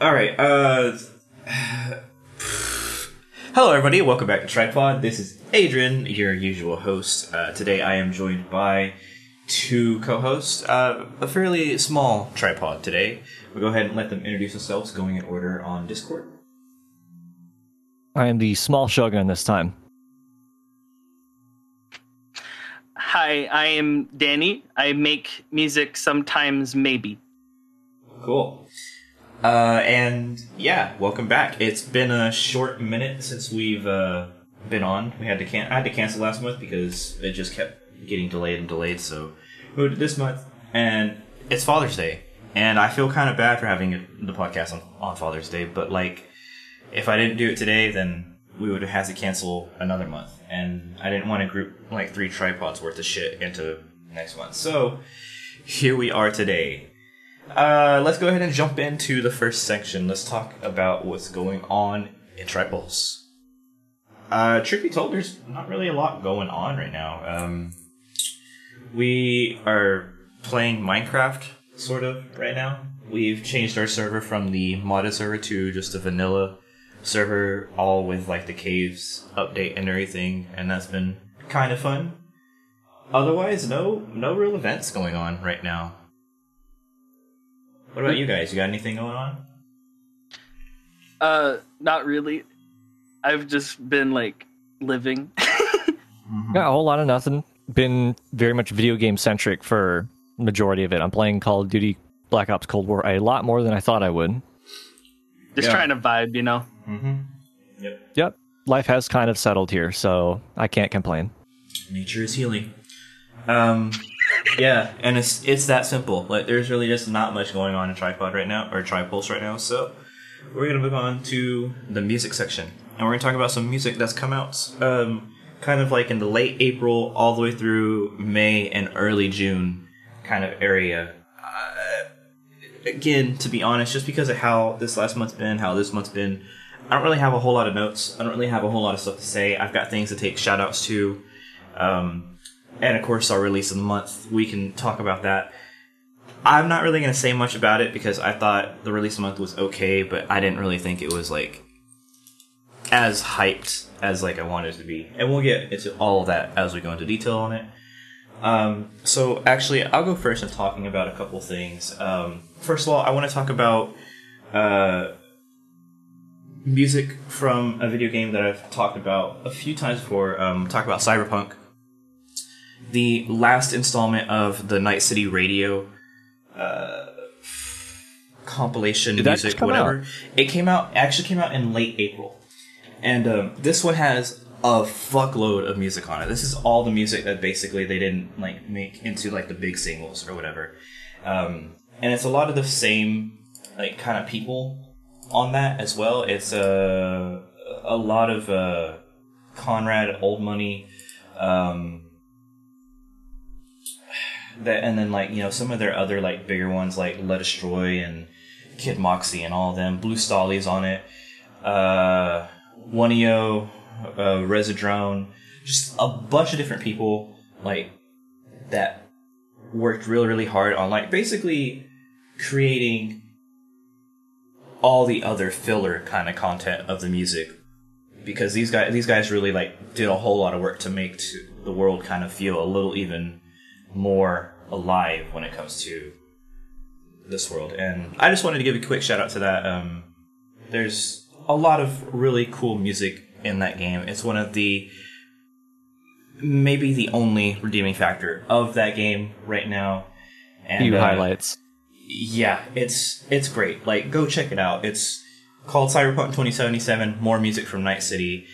All right. Uh, hello, everybody. Welcome back to Tripod. This is Adrian, your usual host. Uh, today, I am joined by two co-hosts. Uh, a fairly small tripod today. We'll go ahead and let them introduce themselves, going in order on Discord. I am the small shogun this time. Hi, I am Danny. I make music sometimes, maybe. Cool. Uh, and yeah, welcome back. It's been a short minute since we've uh, been on. We had to can- I had to cancel last month because it just kept getting delayed and delayed. So we moved it this month, and it's Father's Day, and I feel kind of bad for having it, the podcast on, on Father's Day. But like, if I didn't do it today, then we would have had to cancel another month, and I didn't want to group like three tripods worth of shit into next month. So here we are today. Uh, let's go ahead and jump into the first section. Let's talk about what's going on in Triples. Uh, truth be told, there's not really a lot going on right now. Um, we are playing Minecraft, sort of, right now. We've changed our server from the modded server to just a vanilla server, all with like the caves update and everything, and that's been kind of fun. Otherwise, no, no real events going on right now. What about you guys? You got anything going on? Uh, not really. I've just been like living. Yeah, a whole lot of nothing. Been very much video game centric for majority of it. I'm playing Call of Duty Black Ops Cold War a lot more than I thought I would. just Yeah. trying to vibe, you know. Mm-hmm. Yep. Yep, life has kind of settled here, so I can't complain. Nature is healing. Um, yeah, and it's it's that simple. Like, there's really just not much going on in Tripod right now or Tripulse right now. So we're gonna move on to the music section, and we're gonna talk about some music that's come out, um, kind of like in the late April all the way through May and early June kind of area. Uh, again, to be honest, just because of how this last month's been, how this month's been, I don't really have a whole lot of notes. I don't really have a whole lot of stuff to say. I've got things to take shout outs to. Um, and of course, our release of the month, we can talk about that. I'm not really going to say much about it because I thought the release of the month was okay, but I didn't really think it was like as hyped as like I wanted it to be. And we'll get into all of that as we go into detail on it. Um, so actually, I'll go first in talking about a couple things. Um, first of all, I want to talk about uh, music from a video game that I've talked about a few times before. Um, talk about Cyberpunk, the last installment of the Night City Radio uh, compilation Did music, whatever. It came out actually came out in late April, and um, this one has a fuckload of music on it. This is all the music that basically they didn't like make into like the big singles or whatever, um, and it's a lot of the same like kind of people on that as well. It's a a lot of uh, Konrad OldMoney. Um, that and then like you know some of their other like bigger ones like Le Destroy and Kid Moxie and all of them. Blue Stahli's on it. Uh, Oneio, uh, Rezodrone, just a bunch of different people like that worked really really hard on like basically creating all the other filler kind of content of the music because these guys these guys really like did a whole lot of work to make to the world kind of feel a little even more alive when it comes to this world and i just wanted to give a quick shout out to that um, there's a lot of really cool music in that game it's one of the maybe the only redeeming factor of that game right now and Few uh, highlights. yeah, it's it's great. Like, go check it out. It's called Cyberpunk 2077. More music from Night City.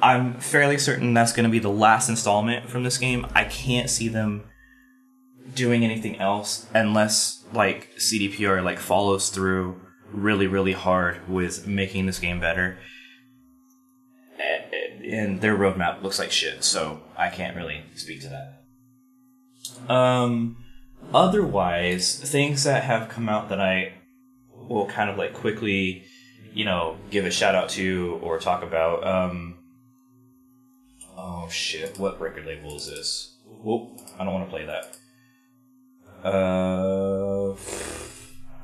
I'm fairly certain that's going to be the last installment from this game. I can't see them doing anything else unless like CDPR like follows through really really hard with making this game better. And their roadmap looks like shit, so I can't really speak to that. Um, otherwise, things that have come out that I will kind of like quickly, you know, give a shout out to or talk about. Um, oh shit, what record label is this? Whoop, I don't want to play that. Uh,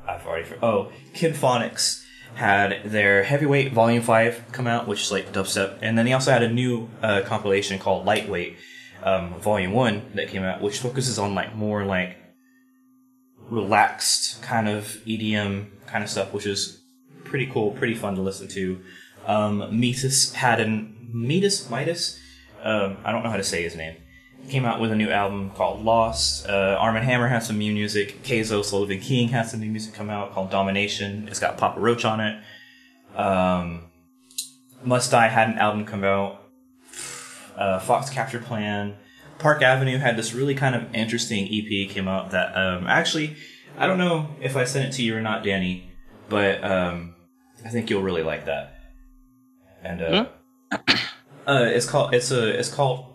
I've already. Oh, Kid Phonics had their Heavyweight Volume Five come out, which is like dubstep, and then he also had a new uh, compilation called Lightweight um, Volume One that came out, which focuses on like more like relaxed kind of EDM kind of stuff, which is pretty cool, pretty fun to listen to. Um, Metis had an Metis Midas. Um, I don't know how to say his name. Came out with a new album called Lost. Uh, ARMNHMR has some new music. Kayzo Sullivan King has some new music come out called Domination. It's got Papa Roach on it. Um, Must Die had an album come out. Uh, Fox Capture Plan. Park Avenue had this really kind of interesting EP came out that um, actually I don't know if I sent it to you or not, Danny, but um, I think you'll really like that. And uh, uh, it's called it's a it's called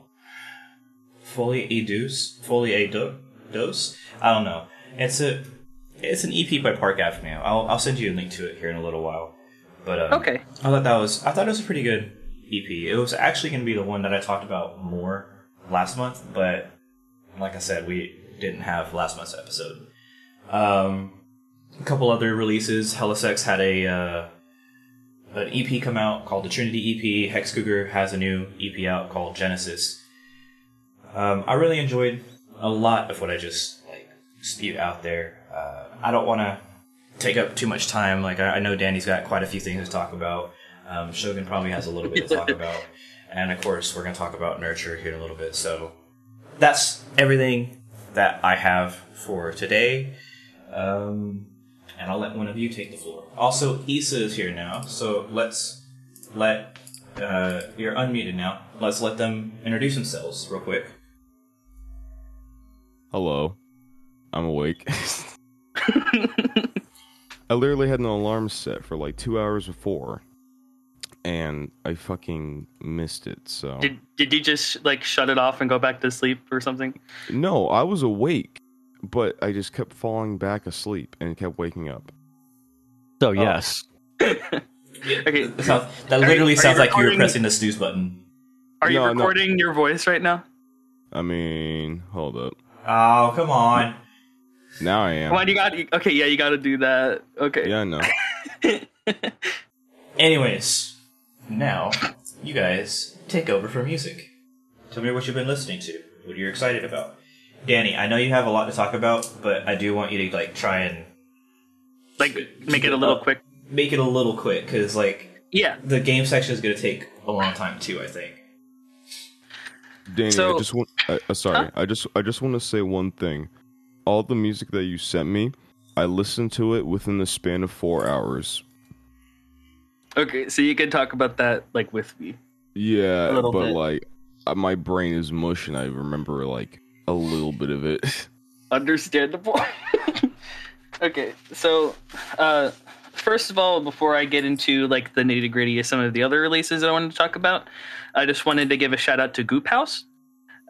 Douce Folie et Do- Dose. I don't know. It's a it's an EP by Park Avenue. I'll I'll send you a link to it here in a little while. But um, Okay. I thought that was I thought it was a pretty good EP. It was actually going to be the one that I talked about more last month, but like I said, we didn't have last month's episode. Um, a couple other releases. Helisex had a uh, an EP come out called the Trinity EP. Hex Cougar has a new EP out called Genesis. Um, I really enjoyed a lot of what I just like spewed out there. Uh, I don't want to take up too much time. Like I, I know Danny's got quite a few things to talk about. Um, Shogun probably has a little bit to talk about, and of course we're going to talk about Nurture here in a little bit. So that's everything that I have for today. Um, and I'll let one of you take the floor. Also, Issa is here now, so let's let uh, you're unmuted now. Let's let them introduce themselves real quick. Hello. I'm awake. I literally had an alarm set for like two hours before, and I fucking missed it. So Did did you just like shut it off and go back to sleep or something? no, I was awake, but I just kept falling back asleep and kept waking up. So oh. yes, Okay. That, sounds- that you- literally are sounds you like you were pressing the snooze button. Are you No, no. recording your voice right now? I mean, hold up. Oh, come on. Now I am. Why do you got? Okay, yeah, you got to do that. Okay. Yeah, I know. Anyways, now you guys take over for music. Tell me what you've been listening to. What you're excited about. Danny, I know you have a lot to talk about, but I do want you to like try and Like make it a little quick. make it a little quick because like Yeah. the game section is going to take a long time too. I think. Danny, So- I just want. I, uh, sorry, Huh? I just I just want to say one thing. All the music that you sent me, I listened to it within the span of four hours. Okay, so you can talk about that like with me. Yeah, but bit. like uh, my brain is mush, and I remember like a little bit of it. Understandable. okay, so uh, first of all, before I get into like the nitty gritty of some of the other releases that I wanted to talk about, I just wanted to give a shout out to Goop House.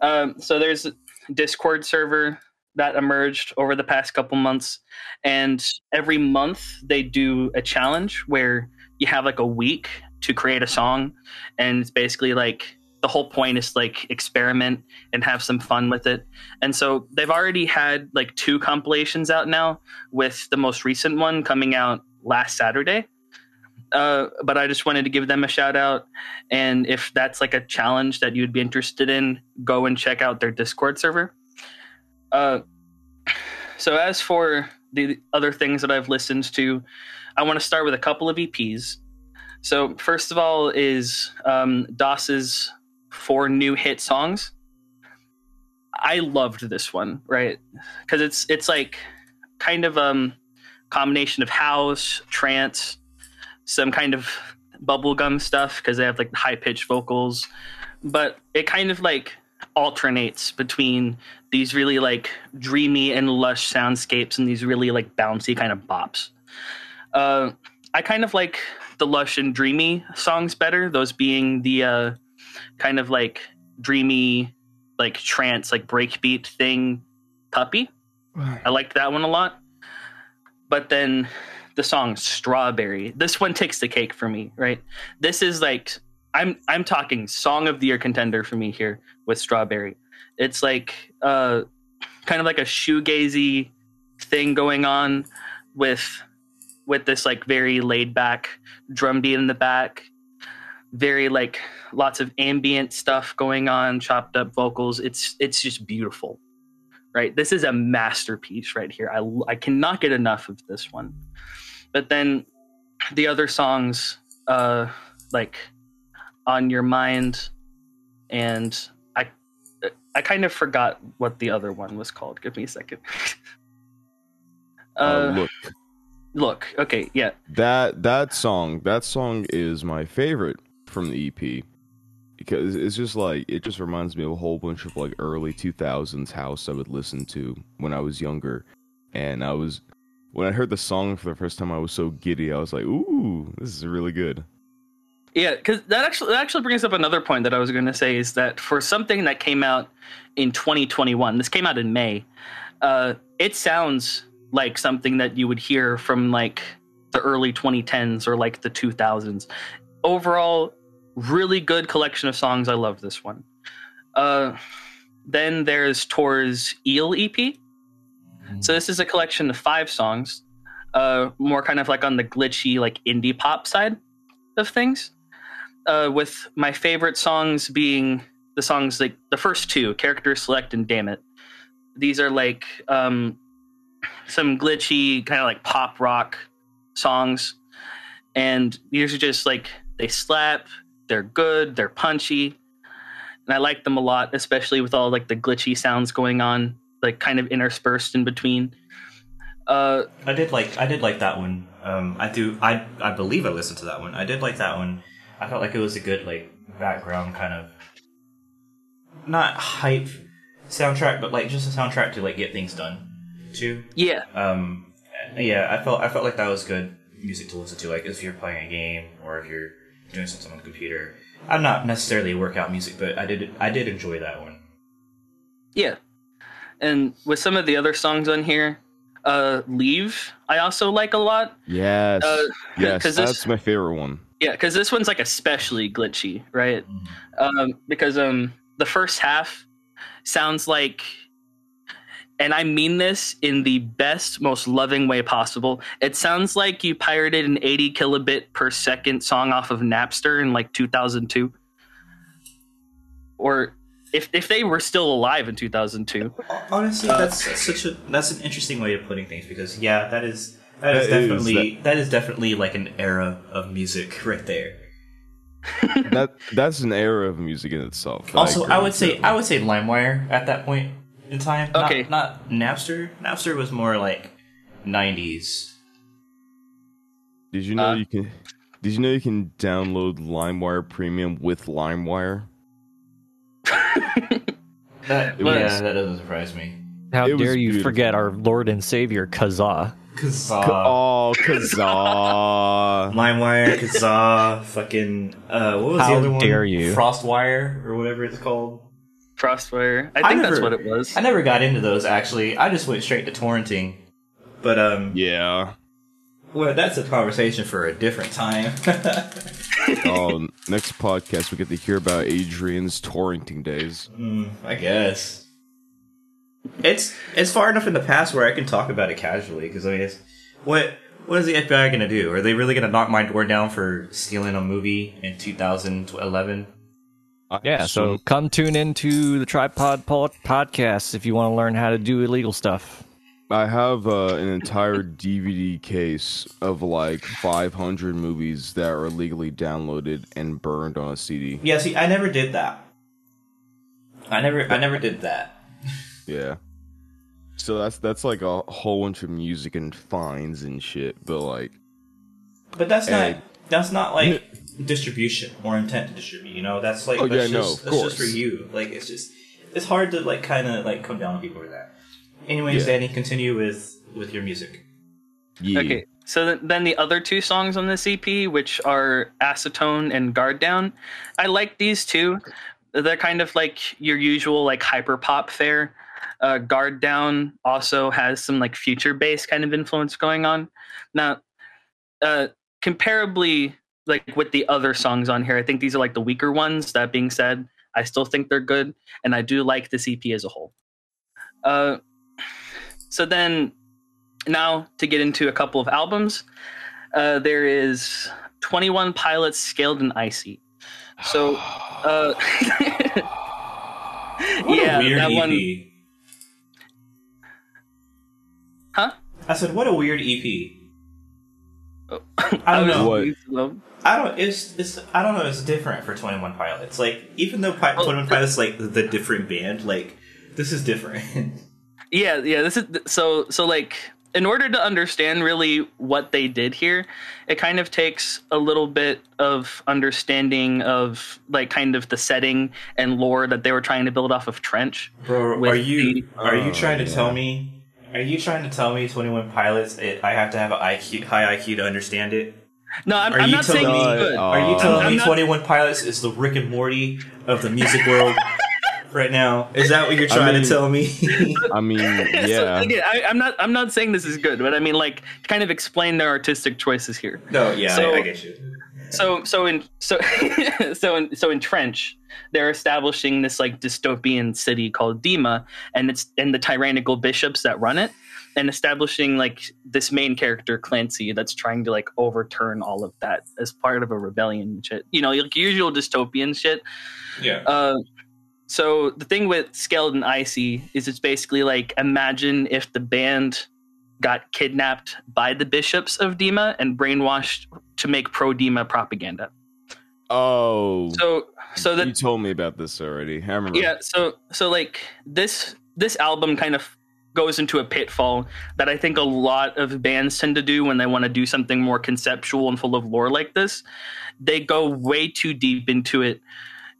Um, so there's a Discord server that emerged over the past couple months, and every month they do a challenge where you have like a week to create a song, and it's basically like the whole point is like experiment and have some fun with it. And so they've already had like two compilations out now, with the most recent one coming out last Saturday. Uh, but I just wanted to give them a shout out. And if that's like a challenge that you'd be interested in, go and check out their Discord server. Uh, so, as for the other things that I've listened to, I want to start with a couple of EPs. So, first of all, is um, Doss's four new hit songs. I loved this one, right? Because it's it's like kind of um combination of house, trance, some kind of bubblegum stuff because they have like high pitched vocals, but it kind of like alternates between these really like dreamy and lush soundscapes and these really like bouncy kind of bops. Uh, I kind of like the lush and dreamy songs better, those being the uh, kind of like dreamy, like trance, like breakbeat thing, puppy. I liked that one a lot. But then the song Strawberry, this one takes the cake for me, right? This is like I'm I'm talking song of the year contender for me here with Strawberry. It's like uh kind of like a shoegazy thing going on with with this like very laid back drum beat in the back, very like lots of ambient stuff going on, chopped up vocals. It's it's just beautiful, right? This is a masterpiece right here. I I cannot get enough of this one. But then the other songs, uh, like on your mind, and I I kind of forgot what the other one was called. Give me a second. Uh, uh, look, look. Okay, yeah. that that song, that song is my favorite from the EP because it's just like it just reminds me of a whole bunch of like early 2000s house I would listen to when I was younger, and I was when I heard the song for the first time, I was so giddy. I was like, "Ooh, this is really good." Yeah, because that actually that actually brings up another point that I was going to say is that for something that came out in 2021, this came out in May. Uh, it sounds like something that you would hear from like the early 2010s or like the 2000s. Overall, really good collection of songs. I love this one. Uh, then there's Tor's Eel EP. So this is a collection of five songs, uh, more kind of like on the glitchy, like indie pop side of things. Uh, with my favorite songs being the songs like the first two, Character Select and Damn It. These are like um, some glitchy kind of like pop rock songs, and these are just like they slap. They're good. They're punchy, and I like them a lot, especially with all like the glitchy sounds going on, like kind of interspersed in between. Uh, I did like I did like that one. Um, I do I I believe I listened to that one. I did like that one. I felt like it was a good like background kind of not hype soundtrack, but like just a soundtrack to like get things done too. yeah, Um, yeah, I felt I felt like that was good music to listen to. Like if you're playing a game or if you're doing something on the computer. I'm not necessarily workout music, but I did I did enjoy that one. Yeah. And with some of the other songs on here, uh Leave I also like a lot. Yes, Uh, yes, this- that's my favorite one. Yeah, cuz this one's like especially glitchy, right? Um because um the first half sounds like and I mean this in the best, most loving way possible. It sounds like you pirated an 80 kilobit per second song off of Napster in like 2002. Or if if they were still alive in 2002. Honestly, that's such a that's an interesting way of putting things because yeah, that is that is That is, definitely that is definitely like an era of music right there. that that's an era of music in itself. Also, agree I, would say. I would say LimeWire at that point in time. Not- Okay. not, Napster. Napster was more like '90s. Did you know Uh, you can? Did you know you can download LimeWire Premium with LimeWire? That was- yeah, that doesn't surprise me. How It dare you beautiful. forget our Lord and Savior Kazaa? Kazaa. oh, Kazaa! LimeWire, Kazaa, fucking uh, what was How the other one? dare you. Frostwire or whatever it's called. Frostwire. I I think that's what it was. I never got into those actually. I just went straight to torrenting. But um, yeah. Well, that's a conversation for a different time. Oh, next podcast we get to hear about Adrian's torrenting days. Mm, I guess it's it's far enough in the past where I can talk about it casually. Because I mean, it's, what what is the FBI going to do? Are they really going to knock my door down for stealing a movie in 2011? Yeah, so come tune into the Tripod Pod podcast if you want to learn how to do illegal stuff. I have uh, an entire DVD case of like 500 movies that are illegally downloaded and burned on a CD. Yeah, see, I never did that. I never I never did that. Yeah. So that's that's like a whole bunch of music and fines and shit, but like But that's not that's not like distribution or intent to distribute. You know, that's like Oh, that's yeah, no, just of that's just for you. Like it's just it's hard to like kind of like come down on people with that. Anyways, Yeah. Danny, continue with with your music. yeah. Okay, so then the other two songs on this EP, which are Acetone and Guard Down, I like these two. They're kind of like your usual like hyper pop fare. Uh, Guard Down also has some like future bass kind of influence going on. Now, uh, comparably, like with the other songs on here, I think these are like the weaker ones. That being said, I still think they're good, and I do like this EP as a whole. Uh, so then now to get into a couple of albums uh, there is 21 Pilots Scaled and Icy. So, uh, yeah, a weird that EP. one. Huh? I said, what a weird EP. Oh. I don't was- know. What? I don't. It's. It's. I don't know. It's different for Twenty One Pilots. Like even though Pi- Well, Twenty One Pilots like the different band, like this is different. Yeah, yeah. This is so so like in order to understand really what they did here, it kind of takes a little bit of understanding of like kind of the setting and lore that they were trying to build off of Trench. Bro, are you the- are you Oh, trying to oh, yeah. tell me? Are you trying to tell me Twenty One Pilots? It, I have to have an IQ, high IQ to understand it. No, I'm, Are I'm you not saying telling me- good. Are you Oh. telling I'm me not- Twenty One Pilots is the Rick and Morty of the music world right now? Is that what you're trying mean- to tell me? I mean, So, yeah. again, I, I'm not. I'm not saying this is good, but I mean, like, kind of explain their artistic choices here. no, yeah, So- I, I get you. So, so in so so in so in Trench, they're establishing this like dystopian city called Dema, and it's and the tyrannical bishops that run it, and establishing like this main character Clancy that's trying to like overturn all of that as part of a rebellion shit. You know, like usual dystopian shit. Yeah. Uh, so the thing with Scaled and Icy is it's basically like imagine if the band got kidnapped by the bishops of Dema and brainwashed to make pro Dema propaganda. Oh, So so that you told me about this already. I remember. yeah, so so like this this album kind of goes into a pitfall that I think a lot of bands tend to do when they want to do something more conceptual and full of lore like this. They go way too deep into it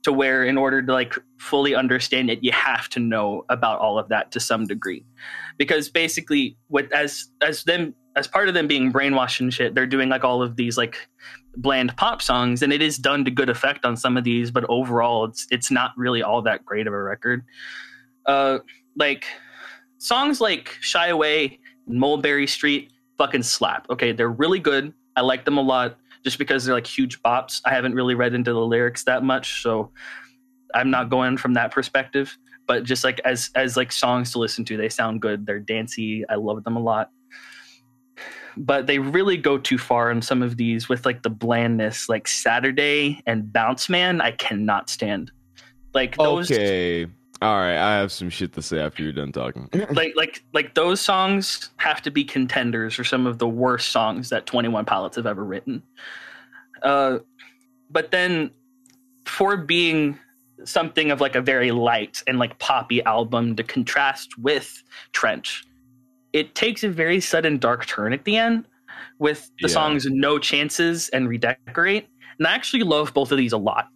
to where in order to like fully understand it you have to know about all of that to some degree. Because basically what as as them as part of them being brainwashed and shit, they're doing like all of these like bland pop songs and it is done to good effect on some of these but overall it's it's not really all that great of a record. Uh like songs like shy away mulberry street fucking slap. Okay they're really good. I like them a lot just because they're like huge bops i haven't really read into the lyrics that much so i'm not going from that perspective. But just like as as like songs to listen to they sound good they're dancey i love them a lot. But they really go too far in some of these with like the blandness like saturday and bounce man i cannot stand. Like those Okay. All right. I have some shit to say after you're done talking. like like like those songs have to be contenders for some of the worst songs that 21 pilots have ever written uh but then for being something of like a very light and like poppy album to contrast with trench it takes a very sudden dark turn at the end with the Yeah. songs no chances and redecorate and i actually love both of these a lot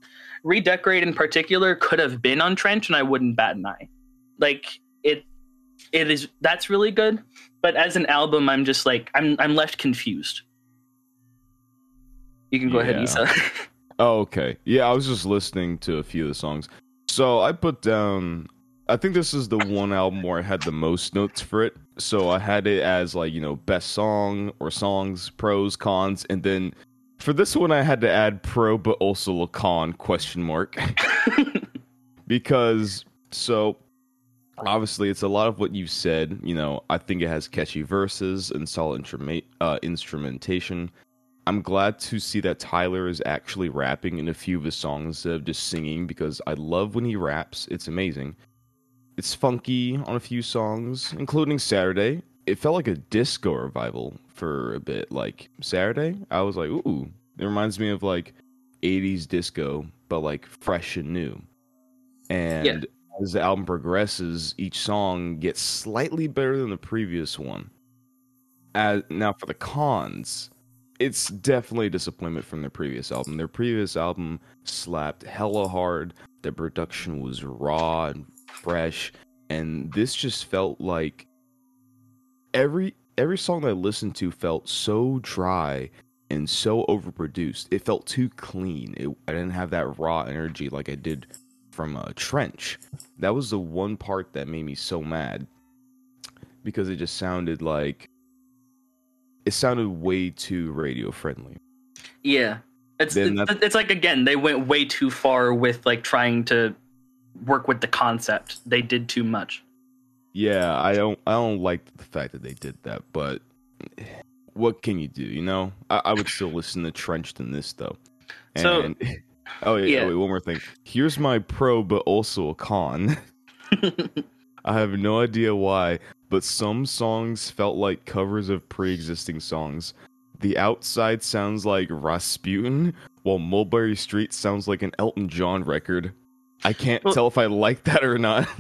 redecorate in particular could have been on trench and i wouldn't bat an eye like it it is that's really good but as an album i'm just like i'm i'm left confused you can go ahead Yeah. isa Oh, okay. Yeah, I was just listening to a few of the songs. So I put down. I think this is the one album where I had the most notes for it. So I had it as like you know best song or songs, pros, cons, and then for this one I had to add pro but also a con question mark because so obviously it's a lot of what you said. You know, I think it has catchy verses and solid uh, instrumentation. I'm glad to see that Tyler is actually rapping in a few of his songs instead of just singing because I love when he raps. It's amazing. It's funky on a few songs, including Saturday. It felt like a disco revival for a bit. Like Saturday, I was like, ooh, it reminds me of like 80s disco, but like fresh and new. And Yeah. as the album progresses, each song gets slightly better than the previous one. As, now, for the cons, it's definitely a disappointment from their previous album. Their previous album slapped hella hard. The production was raw and fresh, and this just felt like every every song that I listened to felt so dry and so overproduced. It felt too clean. It, I didn't have that raw energy like I did from uh, Trench. That was the one part that made me so mad because it just sounded like it sounded way too radio friendly. yeah it's it's, it's like again they went way too far with like trying to work with the concept they did too much Yeah, I don't I don't like the fact that they did that, but what can you do? You know, I, I would still listen to Trench than this though. And, So- oh yeah, yeah. oh, wait, one more thing. Here's my pro, but also a con. I have no idea why, but some songs felt like covers of pre-existing songs. The Outside sounds like Rasputin, while Mulberry Street sounds like an Elton John record. I can't Well- tell if I like that or not.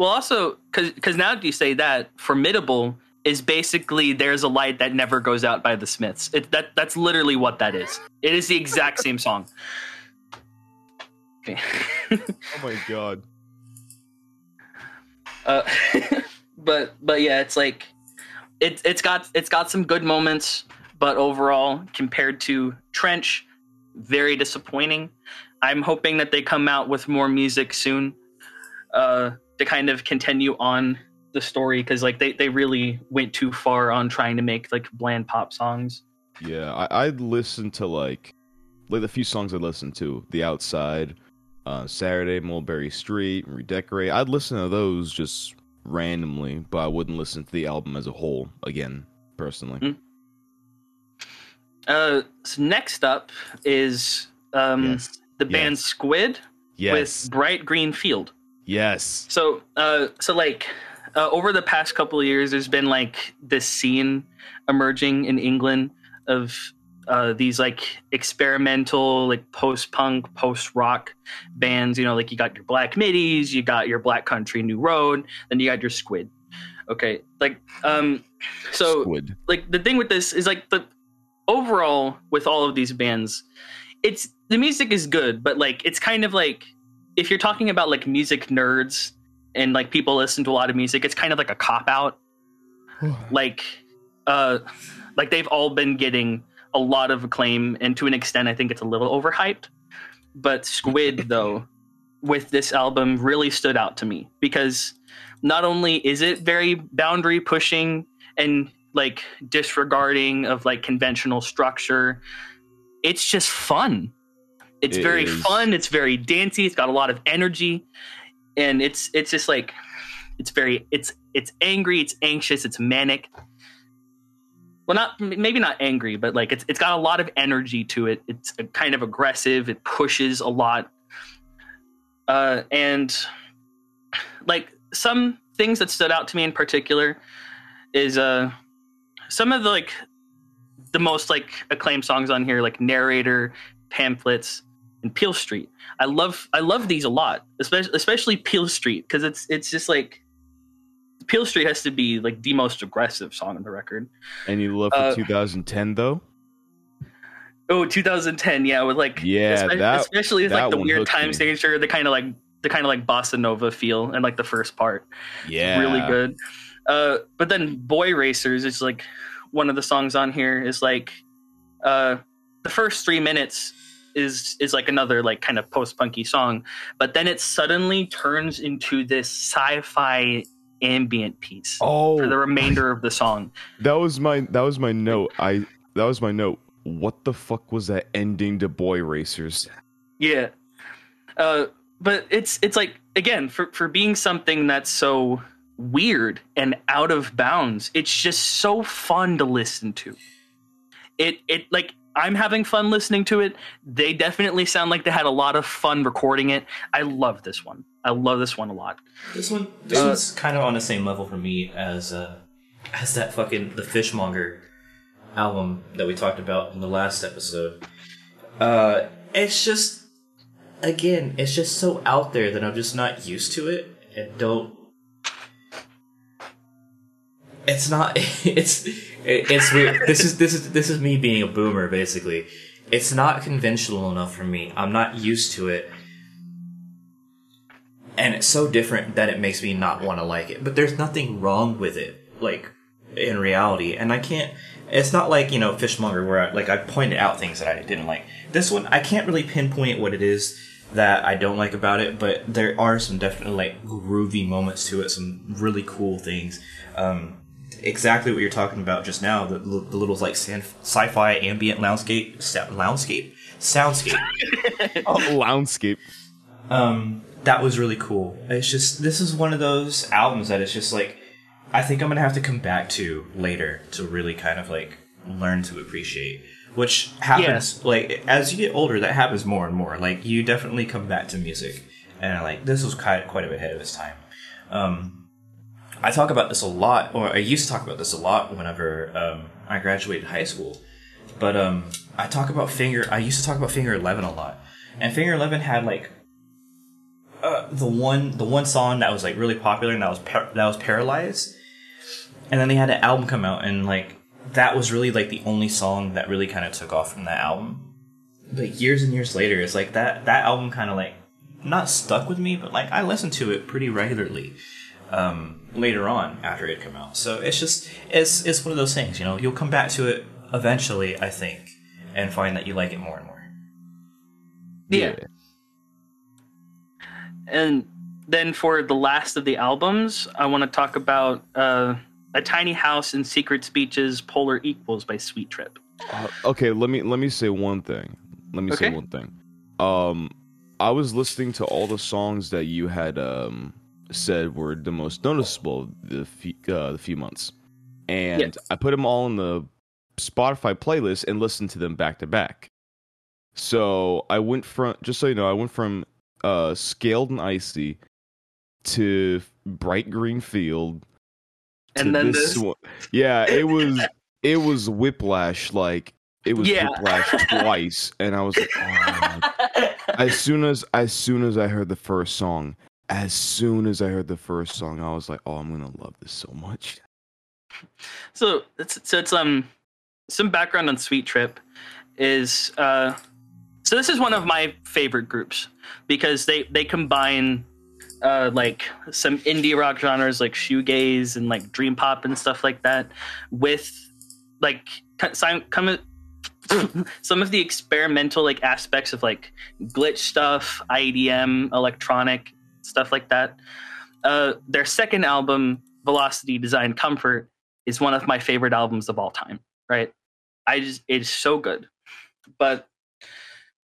Well, also because now that you say that, formidable is basically "There's a Light That Never Goes Out" by the Smiths. It, that that's literally what that is. It is the exact same song. Okay. oh my god. Uh, but but yeah, it's like it it's got it's got some good moments, but overall, compared to Trench, very disappointing. I'm hoping that they come out with more music soon, uh, to kind of continue on the story because like they they really went too far on trying to make like bland pop songs. Yeah, I, I'd listen to like like the few songs I listened to, The Outside, uh, Saturday, Mulberry Street, Redecorate. I'd listen to those just randomly, but I wouldn't listen to the album as a whole again, personally. Mm. Uh, so next up is um Yes. the band Yes. Squid Yes, with Bright Green Field. Yes, So, uh, so like uh, over the past couple of years, there's been like this scene emerging in England of uh, these like experimental, like post punk, post rock bands. You know, like you got your Black Midis, you got your Black Country New Road, then you got your Squid. Okay, like um, so Squid. like the thing with this is like the overall with all of these bands it's the music is good but like it's kind of like if you're talking about like music nerds and like people listen to a lot of music it's kind of like a cop out. Like uh like they've all been getting a lot of acclaim and to an extent i think it's a little overhyped. But squid though with this album really stood out to me because not only is it very boundary pushing and like disregarding of like conventional structure it's just fun it's It very is. fun. It's very dancey. It's got a lot of energy. And it's it's just like it's very it's it's angry. It's anxious. It's manic. Well not maybe not angry but like it's it's got a lot of energy to it. It's kind of aggressive. It pushes a lot. Uh and like some things that stood out to me in particular is uh some of the like the most like acclaimed songs on here like narrator pamphlets and peel street i love i love these a lot especially especially peel street because it's it's just like peel street has to be like the most aggressive song on the record And you love for Uh, 2010 though? oh 2010 yeah with like Yeah, espe- that- especially with like the weird time me. signature the kind of like the kind of like bossa nova feel and like the first part Yeah, really good. Uh, but then Boy Racers is like one of the songs on here is like uh, the first three minutes is is like another like kind of post punky song, but then it suddenly turns into this sci-fi ambient piece Oh, for the remainder of the song. that was my that was my note. I that was my note. What the fuck was that ending to Boy Racers? Yeah. Uh, but it's it's like again for for being something that's so weird and out of bounds, it's just so fun to listen to. It it like I'm having fun listening to it. They definitely sound like they had a lot of fun recording it. I love this one. I love this one a lot. This one, this Uh, one's kind of on the same level for me as uh, as that fucking the Fishmonger album that we talked about in the last episode. Uh, it's just, again, it's just so out there that I'm just not used to it and don't. It's not. It's it, it's weird. This is this is this is me being a boomer basically. It's not conventional enough for me. I'm not used to it and it's so different that it makes me not want to like it. But there's nothing wrong with it, like in reality. And I can't. It's not like you know Fishmonger where I, like I pointed out things that I didn't like. This one I can't really pinpoint what it is that I don't like about it, but there are some definitely like groovy moments to it, some really cool things. Um, exactly what you're talking about just now, the, the little like sci-fi ambient landscape, landscape, soundscape. Oh, Loundscape. um, that was really cool. It's just this is one of those albums that it's just like I think I'm gonna have to come back to later to really kind of like learn to appreciate. Which happens like as you get older, that happens more and more. Like you definitely come back to music, and like this was quite quite a bit ahead of its time. Um, I talk about this a lot, or I used to talk about this a lot whenever um, I graduated high school. But um, I talk about Finger. I used to talk about Finger Eleven a lot, and Finger Eleven had like uh, the one the one song that was like really popular and that was par- that was Paralyzed, and then they had an album come out and like that was really like the only song that really kind of took off from that album. Like years and years later, it's like that that album kind of like not stuck with me, but like I listened to it pretty regularly um, later on after it come out. So it's just it's it's one of those things, you know. You'll come back to it eventually, I think, and find that you like it more and more. Yeah. And then for the last of the albums, I want to talk about uh, A Tiny House and Secret Speeches Polar Equals by Sweet Trip. Uh, okay, let me let me say one thing. Let me say one thing. Um, I was listening to all the songs that you had um said were the most noticeable the few, uh, the few months, and Yes. I put them all in the Spotify playlist and listened to them back to back. So I went from just so you know, I went from uh scaled and icy to bright green field to And then this this. one. Yeah, it was it was whiplash like it was Yeah. whiplash twice and I was like oh. as soon as as soon as I heard the first song, as soon as I heard the first song, I was like, "Oh, I'm to love this so much." so so it's um some background on Sweet Trip is uh so this is one of my favorite groups because they they combine uh like some indie rock genres like shoegaze and like dream pop and stuff like that with like some some of the experimental like aspects of like glitch stuff, IDM, electronic stuff like that. Uh, their second album, Velocity Design Comfort, is one of my favorite albums of all time. Right? I just it's so good. But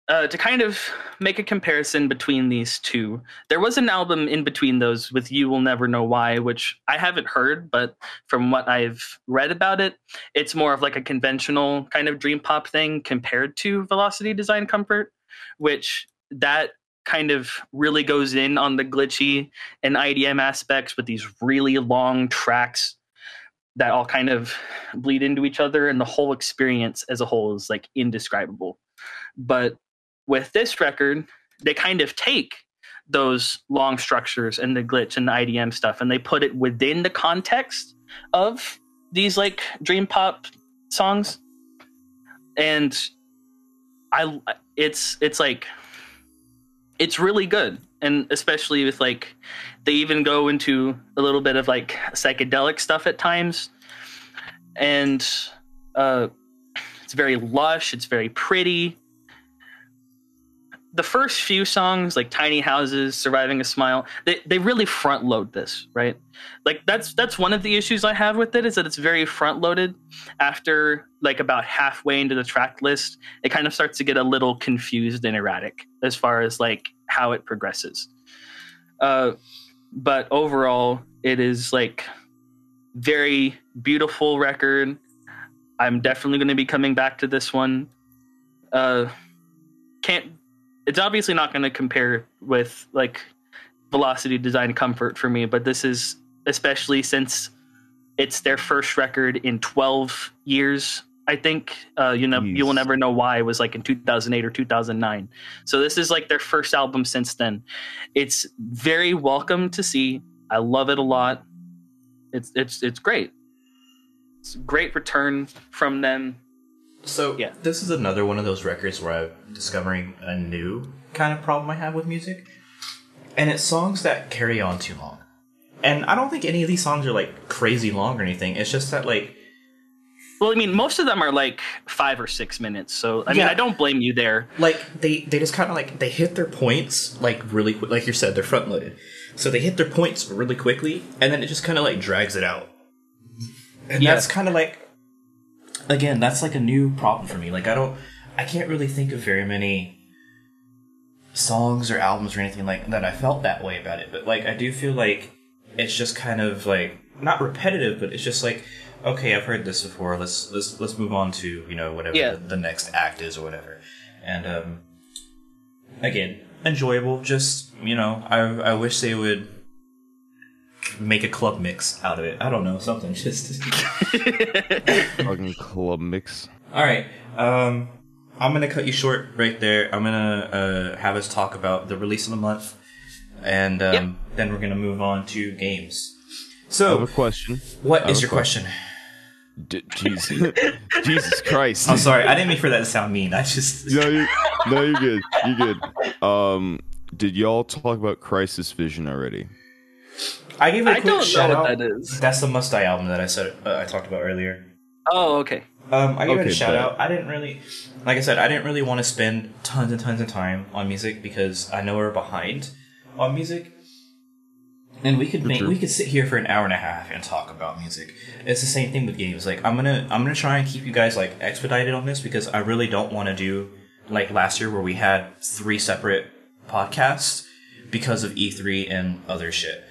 uh, to kind of make a comparison between these two, there was an album in between those with "You Will Never Know Why," which I haven't heard, but from what I've read about it, it's more of like a conventional kind of dream pop thing compared to Velocity Design Comfort, which that kind of really goes in on the glitchy and IDM aspects with these really long tracks that all kind of bleed into each other and the whole experience as a whole is like indescribable. But with this record, they kind of take those long structures and the glitch and the IDM stuff and they put it within the context of these like dream pop songs and i it's it's like it's really good. And especially with like they even go into a little bit of like psychedelic stuff at times. And uh it's very lush it's very pretty the first few songs like tiny houses surviving a smile they, they really front load this right? Like that's that's one of the issues i have with it is that it's very front loaded after like about halfway into the track list it kind of starts to get a little confused and erratic as far as like how it progresses. Uh but overall it is like very beautiful record. I'm definitely going to be coming back to this one. Uh can't it's obviously not going to compare with like velocity design comfort for me but this is especially since it's their first record in 12 years i think. Uh, you know you will never know why it was like in 2008 or 2009 so this is like their first album since then. It's very welcome to see. I love it a lot. It's it's it's great. It's a great return from them So Yeah. this is another one of those records where I'm discovering a new kind of problem I have with music, and it's songs that carry on too long. And I don't think any of these songs are like crazy long or anything. It's just that like well i mean most of them are like five or six minutes so i mean i don't blame you there like they they just kind of like they hit their points like really quick. Like you said, they're front loaded, so they hit their points really quickly, and then it just kind of like drags it out. And Yeah. that's kind of like again, that's like a new problem for me. Like I don't, I can't really think of very many songs or albums or anything like that. I felt that way about it, but like I do feel like it's just kind of like not repetitive, but it's just like okay, I've heard this before. Let's let's let's move on to you know whatever Yeah. the, the next act is or whatever. And um, again, enjoyable. Just you know, I I wish they would make a club mix out of it. I don't know something. Just Fucking club mix. all right. Um, I'm gonna cut you short right there. I'm gonna uh, have us talk about the release of the month, and um, Yep. then we're gonna move on to games. So, I have a question. what I is have your a question? D- Jesus, Jesus Christ! I'm sorry, I didn't mean for that to sound mean. I just No, you, no, you're good. You're good. Um, did y'all talk about Crisis Vision already? I gave it a I quick don't know shout what out. that is. That's the Must Die album that I said uh, I talked about earlier. Oh, okay. Um, I gave it a shout bet. out. I didn't really, like I said, I didn't really want to spend tons and tons of time on music because I know we're behind on music. And we could make True. we could sit here for an hour and a half and talk about music. It's the same thing with games. Like I'm gonna I'm gonna try and keep you guys like expedited on this because I really don't want to do like last year where we had three separate podcasts because of E3 and other shit.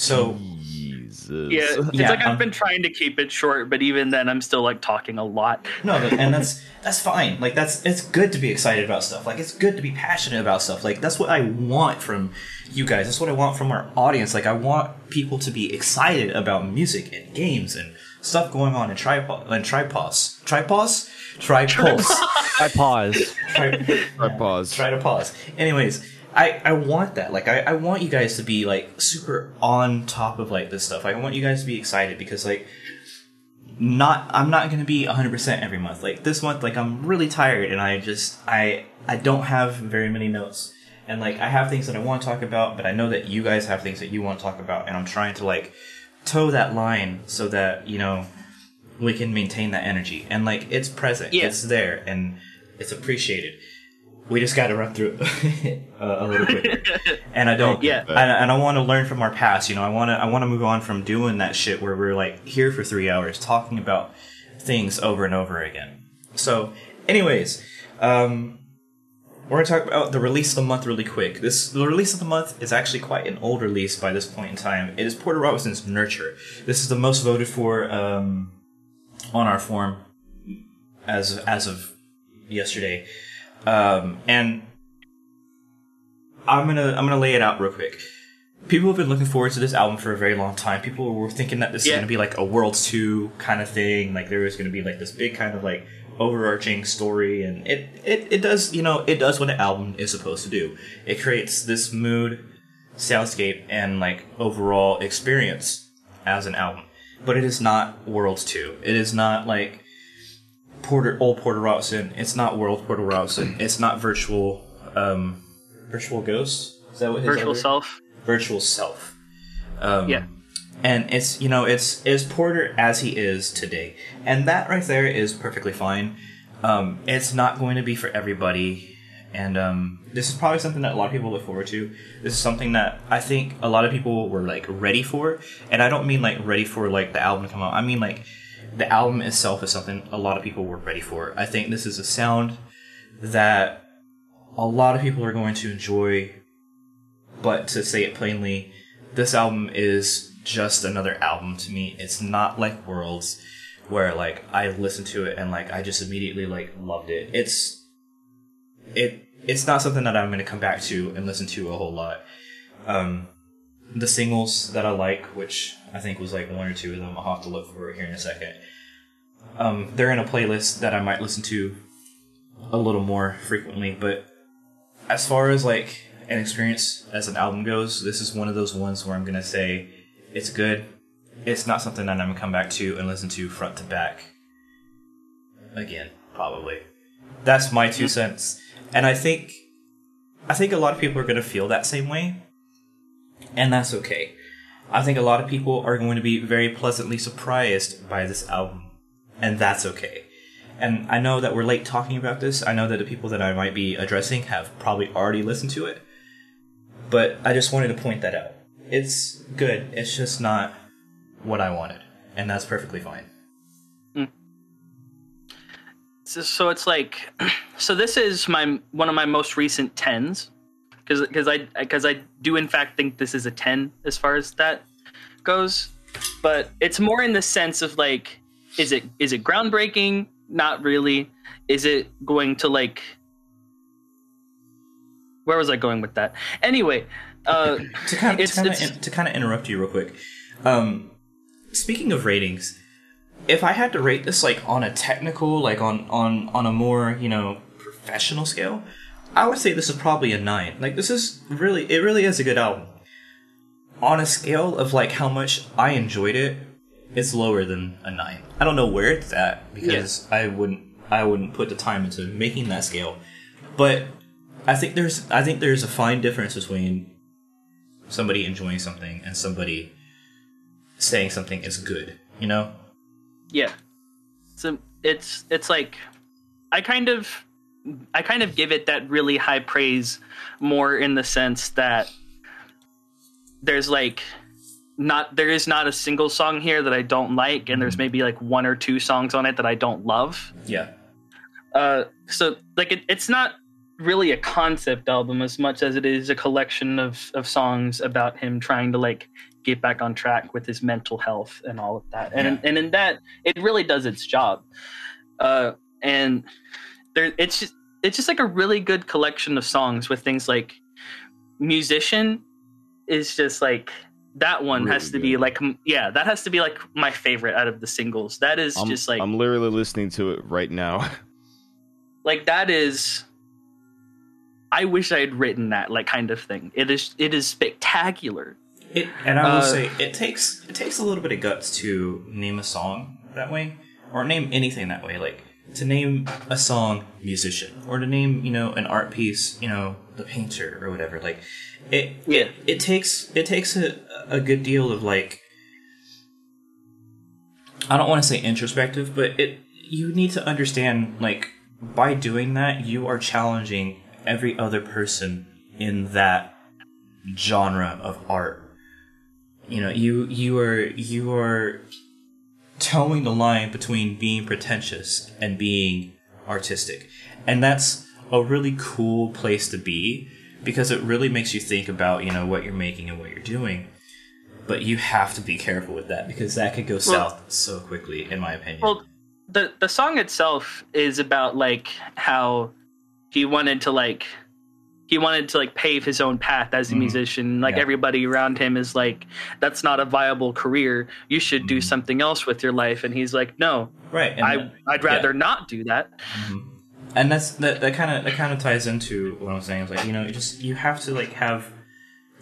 So Jesus. Yeah, it's Yeah, like I've um, been trying to keep it short, but even then, I'm still like talking a lot. No, and that's that's fine. Like that's it's good to be excited about stuff. Like it's good to be passionate about stuff. Like that's what I want from you guys. That's what I want from our audience. Like I want people to be excited about music and games and stuff going on in tripod and tripods. Tripods? Tripulse. I pause. Tri- I pause. try to pause. Anyways, I, I want that. Like I, I want you guys to be like super on top of like this stuff. Like, I want you guys to be excited because like not I'm not gonna be 100% every month. Like this month, like I'm really tired and I just I I don't have very many notes. And like I have things that I want to talk about, but I know that you guys have things that you want to talk about, and I'm trying to like toe that line so that you know we can maintain that energy and like it's present, Yeah. it's there, and it's appreciated. We just got to run through it uh, a little quicker, and I don't. Yeah. and, and I want to learn from our past. You know, I want to. I want to move on from doing that shit where we're like here for three hours talking about things over and over again. So, anyways, um, we're gonna talk about the release of the month really quick. This the release of the month is actually quite an old release by this point in time. It is Porter Robinson's Nurture. This is the most voted for um, on our forum as as of yesterday, um, and I'm gonna I'm gonna lay it out real quick. People have been looking forward to this album for a very long time. People were thinking that this is gonna be like a World Two kind of thing. Like there was gonna be like this big kind of like overarching story, and it it it does you know it does what an album is supposed to do. It creates this mood, soundscape, and like overall experience as an album. But it is not World Two. It is not like Porter old Porter Robinson. It's not World Porter Robinson. It's not virtual um virtual ghost. Is that what his Virtual other- self. virtual self. Um, Yeah. and it's you know it's is Porter as he is today, and that right there is perfectly fine. Um, it's not going to be for everybody, and um, this is probably something that a lot of people look forward to. This is something that I think a lot of people were like ready for, and I don't mean like ready for like the album to come out. I mean like the album itself is something a lot of people were ready for. I think this is a sound that a lot of people are going to enjoy but to say it plainly, this album is just another album to me. It's not like Worlds, where like I listened to it and like I just immediately like loved it. It's it it's not something that I'm going to come back to and listen to a whole lot. Um, the singles that I like, which I think was like one or two of them, I'll have to look for it here in a second. Um, they're in a playlist that I might listen to a little more frequently, but as far as like an experience as an album goes, this is one of those ones where I'm gonna say it's good. It's not something that I'm gonna come back to and listen to front to back again, probably. That's my two cents. And I think I think a lot of people are gonna feel that same way. And that's okay. I think a lot of people are going to be very pleasantly surprised by this album. And that's okay. And I know that we're late talking about this. I know that the people that I might be addressing have probably already listened to it. But I just wanted to point that out. It's good. It's just not what I wanted. And that's perfectly fine. Mm. So, so it's like, so this is my one of my most recent tens, because because I because I do in fact think this is a ten as far as that goes, but it's more in the sense of like is it is it groundbreaking? Not really. Is it going to like where was I going with that? Anyway, uh, to kind of, It's- to, kind it's- of, to kind of interrupt you real quick. Um, speaking of ratings, if I had to rate this like on a technical, like on on on a more you know professional scale, I would say this is probably a nine. Like this is really, it really is a good album. On a scale of like how much I enjoyed it, it's lower than a nine. I don't know where it's at because I wouldn't I wouldn't put the time into making that scale, but I think there's I think there's a fine difference between somebody enjoying something and somebody saying something is good. You know? yeah. So it's it's like I kind of I kind of give it that really high praise more in the sense that there's like not there is not a single song here that I don't like and there's maybe like one or two songs on it that I don't love. Yeah. Uh so like it, it's not really a concept album as much as it is a collection of of songs about him trying to like get back on track with his mental health and all of that. And Yeah. and in that it really does its job. Uh and there it's just it's just like a really good collection of songs with things like musician is just like that one has Really to be like yeah that has to be like my favorite out of the singles that is I'm, just like I'm literally listening to it right now. like that is i wish i had written that like kind of thing it is it is spectacular It and I will Uh, say it takes it takes a little bit of guts to name a song that way, or name anything that way. Like to name a song musician, or to name you know an art piece, you know the painter or whatever. Like it Yeah. it, takes it takes a a good deal of like I don't want to say introspective, but it you need to understand like by doing that you are challenging every other person in that genre of art. You know, you you are you are towing the line between being pretentious and being artistic. And that's a really cool place to be because it really makes you think about, you know, what you're making and what you're doing. But you have to be careful with that because that could go south so quickly, in my opinion. well the the song itself is about like how he wanted to like he wanted to like pave his own path as a Mhm. musician like Yeah. everybody around him is like that's not a viable career you should do Mhm. something else with your life and he's like no right. And i that- i'd yeah. rather not do that Mhm. And that's that that kind of that kind of ties into what I'm saying. Is like you know, you just you have to like have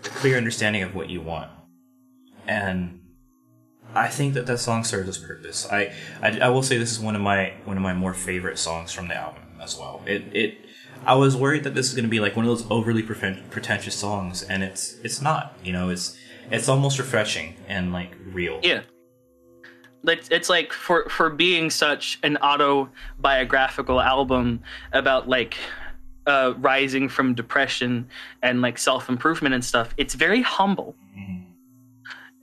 a clear understanding of what you want, and I think that that song serves its purpose. I, I I will say this is one of my one of my more favorite songs from the album as well. It it I was worried that this is going to be like one of those overly pretentious songs, and it's it's not. You know, it's it's almost refreshing and like real. Yeah. It's, it's like for for being such an autobiographical album about like uh, rising from depression and like self improvement and stuff. It's very humble, Mhm.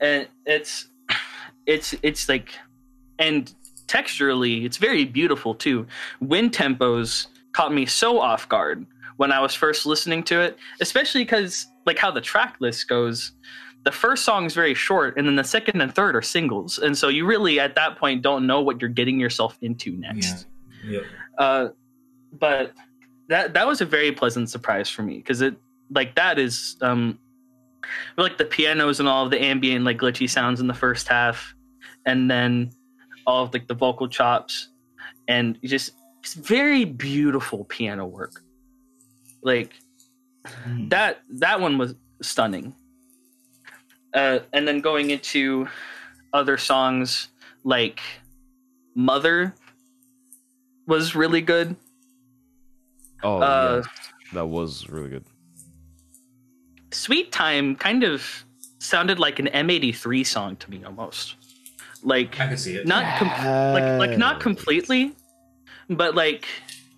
and it's it's it's like and texturally it's very beautiful too. Wind tempos caught me so off guard when I was first listening to it, especially because like how the track list goes. The first song is very short and then the second and third are singles and so you really at that point don't know what you're getting yourself into next. Yep. uh, but that that was a very pleasant surprise for me because it like that is um like the pianos and all of the ambient like glitchy sounds in the first half and then all of like the vocal chops and just it's very beautiful piano work like Mhm. that that one was stunning uh, and then going into other songs like mother was really good Oh, Uh, yeah, that was really good. sweet time kind of sounded like an m83 song to me almost like I can see it. not com- like like not completely but like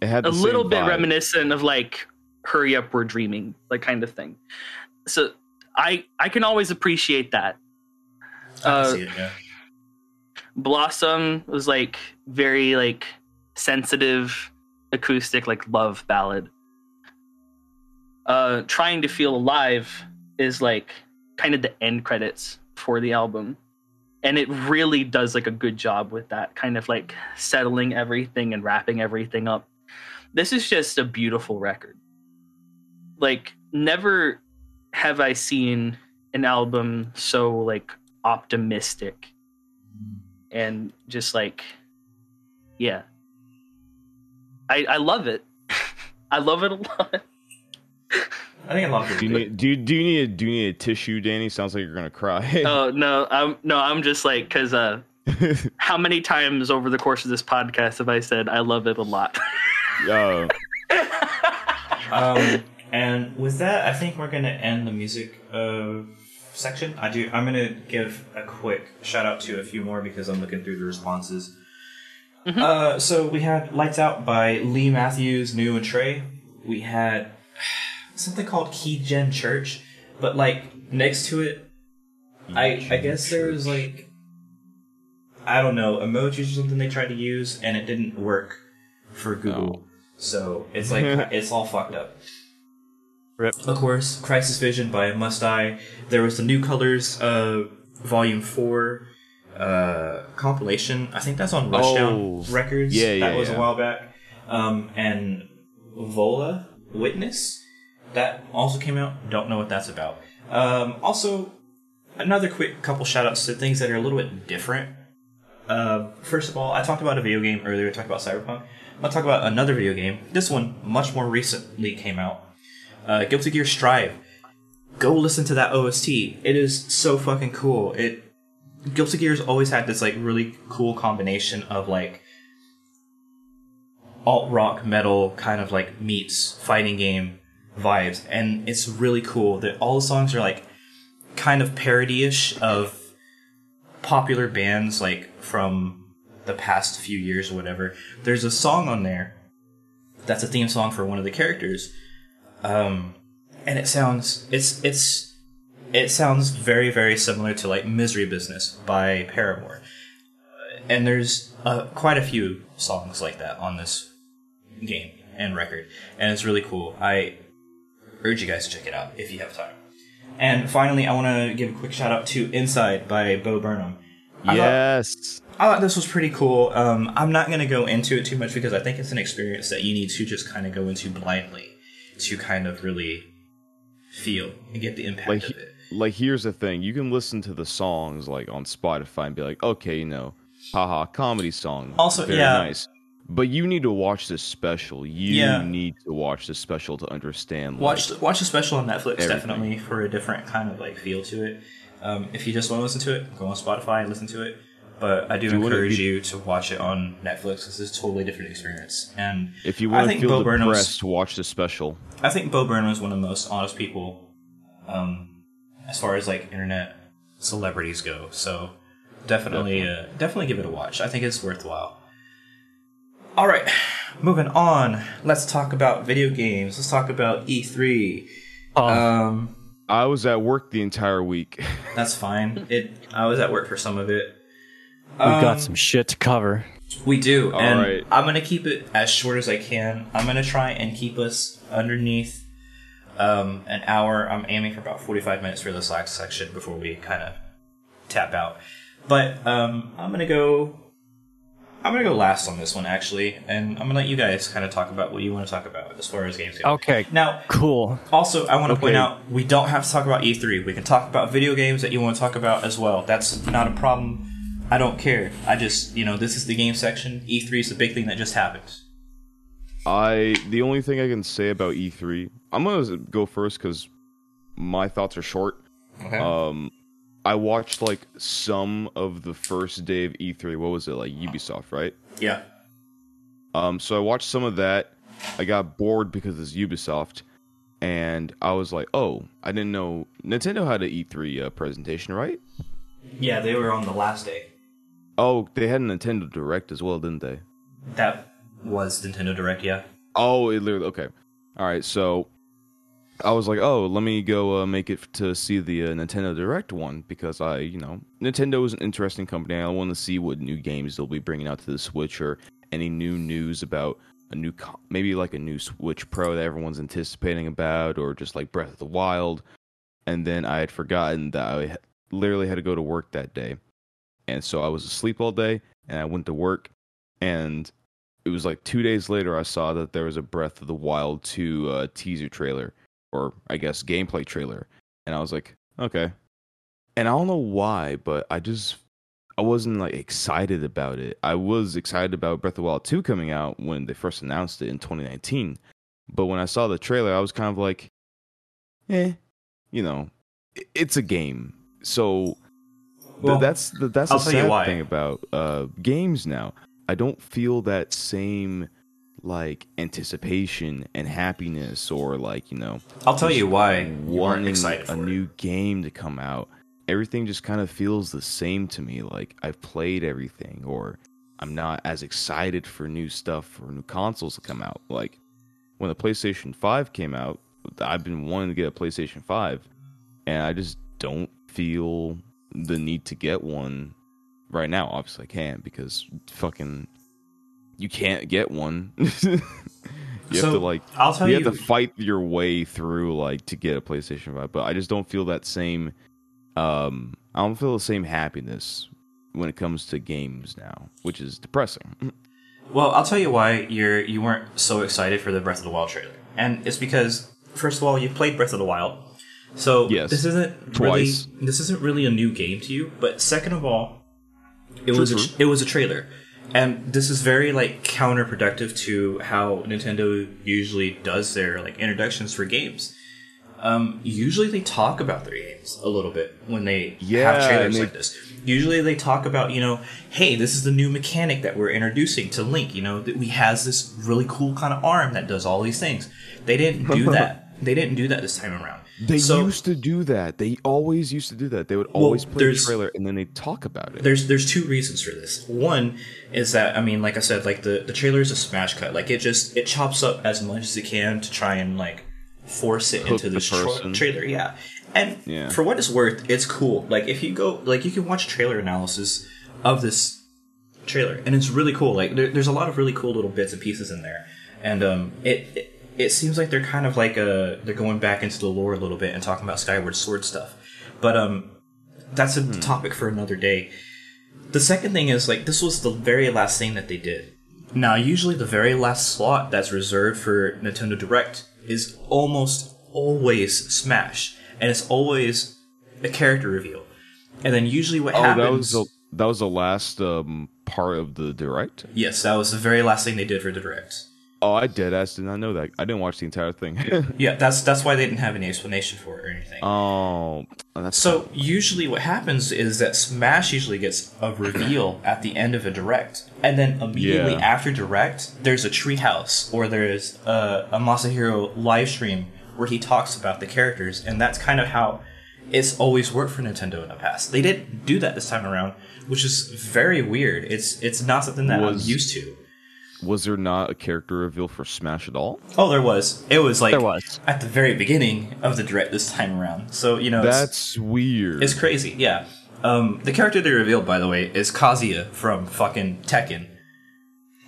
It had a little bit vibe. reminiscent of like hurry up we're dreaming like kind of thing so i i can always appreciate that I uh, see it. Yeah. blossom was like very like sensitive acoustic like love ballad uh trying to feel alive is like kind of the end credits for the album and it really does like a good job with that kind of like settling everything and wrapping everything up. This is just a beautiful record. Like never have I seen an album so like optimistic and just like yeah. I I love it. I love it a lot. I think a lot of Do you need do you, do you need a, do you need a tissue, Danny? Sounds like you're gonna cry. Oh no, I'm no, I'm just like because uh, how many times over the course of this podcast have I said I love it a lot? uh, Um, and with that, I think we're gonna end the music uh, section. I do. I'm gonna give a quick shout out to a few more because I'm looking through the responses. Uh, so we had "Lights Out" by Lee Matthews, New and Trey. We had something called Keygen Church, but like next to it, I I guess there was like I don't know emojis or something they tried to use, and it didn't work for Google. So it's like it's all fucked up. Rip. Of course, Crisis Vision by Must Die. There was the New Colors, uh, Volume Four, uh, compilation. I think that's on Rushdown Oh. Records. Yeah, yeah. that yeah, was a while back. Um, and Vola Witness that also came out. Don't know what that's about. Um, also, another quick couple shout outs to things that are a little bit different. Uh, first of all, I talked about a video game earlier. I talked about Cyberpunk. I'm gonna talk about another video game. This one much more recently came out. Uh, Guilty Gear Strive. Go listen to that OST. It is so fucking cool. It Guilty Gear's always had this like really cool combination of like alt rock metal kind of like meets fighting game vibes, and it's really cool that all the songs are like kind of parody-ish of popular bands like from the past few years or whatever. There's a song on there that's a theme song for one of the characters, um, and it sounds it's it's it sounds very very similar to like Misery Business by Paramore, Uh, and there's uh, quite a few songs like that on this game and record, and it's really cool. I urge you guys to check it out if you have time. And finally, I want to give a quick shout out to Inside by Bo Burnham. I thought- yes. I thought this was pretty cool. Um, I'm not going to go into it too much because I think it's an experience that you need to just kind of go into blindly to kind of really feel and get the impact Like, of it. like here's the thing: you can listen to the songs like on Spotify and be like, okay, you know, haha, comedy song. Also, very yeah. nice. But you need to watch this special. You Yeah. need to watch this special to understand. like, Watch the, watch the special on Netflix Everything. definitely for a different kind of like feel to it. Um, if you just want to listen to it, go on Spotify and listen to it. But I do you wanna encourage be- you to watch it on Netflix. This is a totally different experience. And if you I want to feel Bo Burnham's- depressed, watch the special. I think Bo Burnham is one of the most honest people, um, as far as like internet celebrities go. So definitely, uh, definitely give it a watch. I think it's worthwhile. All right, moving on. Let's talk about video games. Let's talk about E3. Oh, Um, I was at work the entire week. that's fine. It. I was at work for some of it. we've um, got some shit to cover. We do, All and right. I'm gonna keep it as short as I can. I'm gonna try and keep us underneath um, an hour. I'm aiming for about 45 minutes for this last section before we kind of tap out. But um, I'm gonna go. I'm gonna go last on this one actually, and I'm gonna let you guys kind of talk about what you want to talk about as far as games go. Okay, Now, cool. also, I want to point out we don't have to talk about E3. We can talk about video games that you want to talk about as well. That's not a problem. I don't care. I just, you know, this is the game section. E3 is the big thing that just happened. I the only thing I can say about E3, I'm gonna go first because my thoughts are short. Okay. Um, I watched like some of the first day of E3. What was it like Ubisoft, right? yeah. Um, so I watched some of that. I got bored because it's Ubisoft, and I was like, "Oh, I didn't know Nintendo had an E3 uh, presentation, right? Yeah, they were on the last day. Oh, they had a Nintendo Direct as well, didn't they? That was Nintendo Direct, yeah. Oh, it literally okay. All right, so I was like, oh, let me go uh, make it to see the uh, Nintendo Direct one because I, you know, Nintendo is an interesting company. I want to see what new games they'll be bringing out to the Switch or any new news about a new, co- maybe like a new Switch Pro that everyone's anticipating about, or just like Breath of the Wild. And then I had forgotten that I literally had to go to work that day. and so I was asleep all day, and I went to work, and it was like two days later I saw that there was a Breath of the Wild 2 uh, teaser trailer, or I guess gameplay trailer, and I was like, okay. And I don't know why, but I just I wasn't like excited about it. I was excited about Breath of the Wild 2 coming out when they first announced it in 2019. But when I saw the trailer, I was kind of like, eh, you know, it's a game. So th- Well, that's the, that's I'll the sad thing about uh, games now. I don't feel that same like anticipation and happiness or like you know I'll tell you why weren't excited a for new it. game to come out. Everything just kind of feels the same to me. Like I've played everything, or I'm not as excited for new stuff or new consoles to come out. Like when the PlayStation 5 came out, I've been wanting to get a PlayStation 5, and I just don't feel the need to get one right now. Obviously, I can't because fucking you can't get one. you have to like I'll tell you you. have to fight your way through like to get a PlayStation 5, but I just don't feel that same um I don't feel the same happiness when it comes to games now, which is depressing. Well, I'll tell you why you're you weren't so excited for the Breath of the Wild trailer, and it's because first of all, you played Breath of the Wild, so Yes. this isn't Twice. really this isn't really a new game to you. But second of all, it True, was a, it was a trailer, and this is very like counterproductive to how Nintendo usually does their like introductions for games. Um, usually they talk about their games a little bit when they Yeah, have trailers they- like this. Usually they talk about, you know, hey, this is the new mechanic that we're introducing to Link. You know, that we has this really cool kind of arm that does all these things. They didn't do that. they didn't do that this time around. They so used to do that. They always used to do that. They would always play the trailer and then they talk about it. there's there's two reasons for this. One is that I mean, like I said, like the the trailer is a smash cut. Like it just it chops up as much as it can to try and like force it Hook into the this tra- trailer. Yeah, and Yeah. for what it's worth, it's cool. Like if you go, like you can watch trailer analysis of this trailer, and it's really cool. Like there, there's a lot of really cool little bits and pieces in there, and um, it. it it seems like they're kind of like uh they're going back into the lore a little bit and talking about Skyward Sword stuff, but um, that's a Hmm. topic for another day. The second thing is like this was the very last thing that they did. Now, usually the very last slot that's reserved for Nintendo Direct is almost always Smash, and it's always a character reveal. And then usually what oh, happens? that was the that was the last um part of the direct. yes, that was the very last thing they did for the Direct. Oh, I dead ass did not know that. I didn't watch the entire thing. Yeah, that's that's why they didn't have any explanation for it or anything. oh, oh that's So usually what happens is that Smash usually gets a reveal at the end of a direct, and then immediately Yeah. after direct, there's a treehouse or there's a, a Masahiro live stream where he talks about the characters, and that's kind of how it's always worked for Nintendo in the past. They didn't do that this time around, which is very weird. It's it's not something that Was- I'm used to. Was there not a character reveal for Smash at all? Oh, there was. It was like There was. at the very beginning of the direct this time around. So you know, it's- That's weird. It's crazy, yeah. Um, the character they revealed, by the way, is Kazuya from fucking Tekken.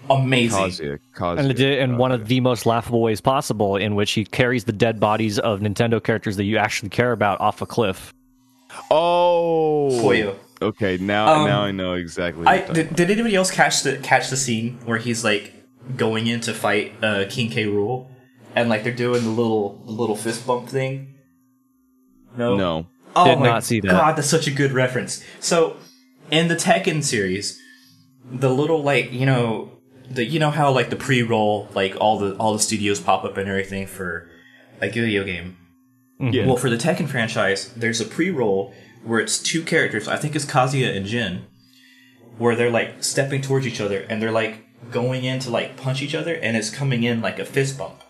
Amazing. Kazuya, Kazuya, And it did in one of the most laughable ways possible, in which he carries the dead bodies of Nintendo characters that you actually care about off a cliff. Oh, Poyo. Okay, now Um, now I know exactly. What I you're did, did anybody else catch the catch the scene where he's like going in to fight uh, King K. Rool, and like they're doing the little the little fist bump thing? No. No. Oh Did my not see that. God, that's such a good reference. So, in the Tekken series, the little like you know the you know how like the pre-roll like all the all the studios pop up and everything for like a video game. Yeah. Well, for the Tekken franchise, there's a pre-roll where it's two characters. I think it's Kazuya and Jin, where they're like stepping towards each other and they're like going in to like punch each other, and it's coming in like a fist bump.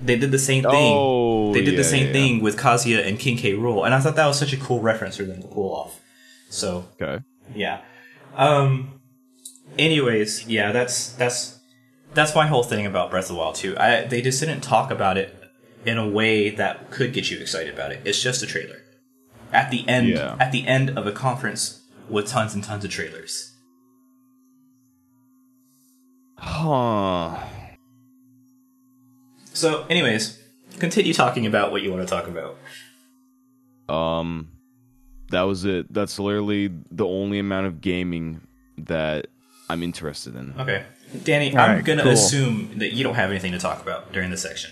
They did the same thing. Oh, they did the same yeah. thing with Kazuya and King K. Rool, and I thought that was such a cool reference for them to pull off. So Okay. yeah. Um. Anyways, yeah, that's that's that's my whole thing about Breath of the Wild too. I they just didn't talk about it in a way that could get you excited about it. It's just a trailer. At the end, Yeah. at the end of a conference with tons and tons of trailers. Huh. So, anyways, continue talking about what you want to talk about. Um, that was it. That's literally the only amount of gaming that I'm interested in. Okay, Danny, All I'm right, gonna cool. assume that you don't have anything to talk about during this section.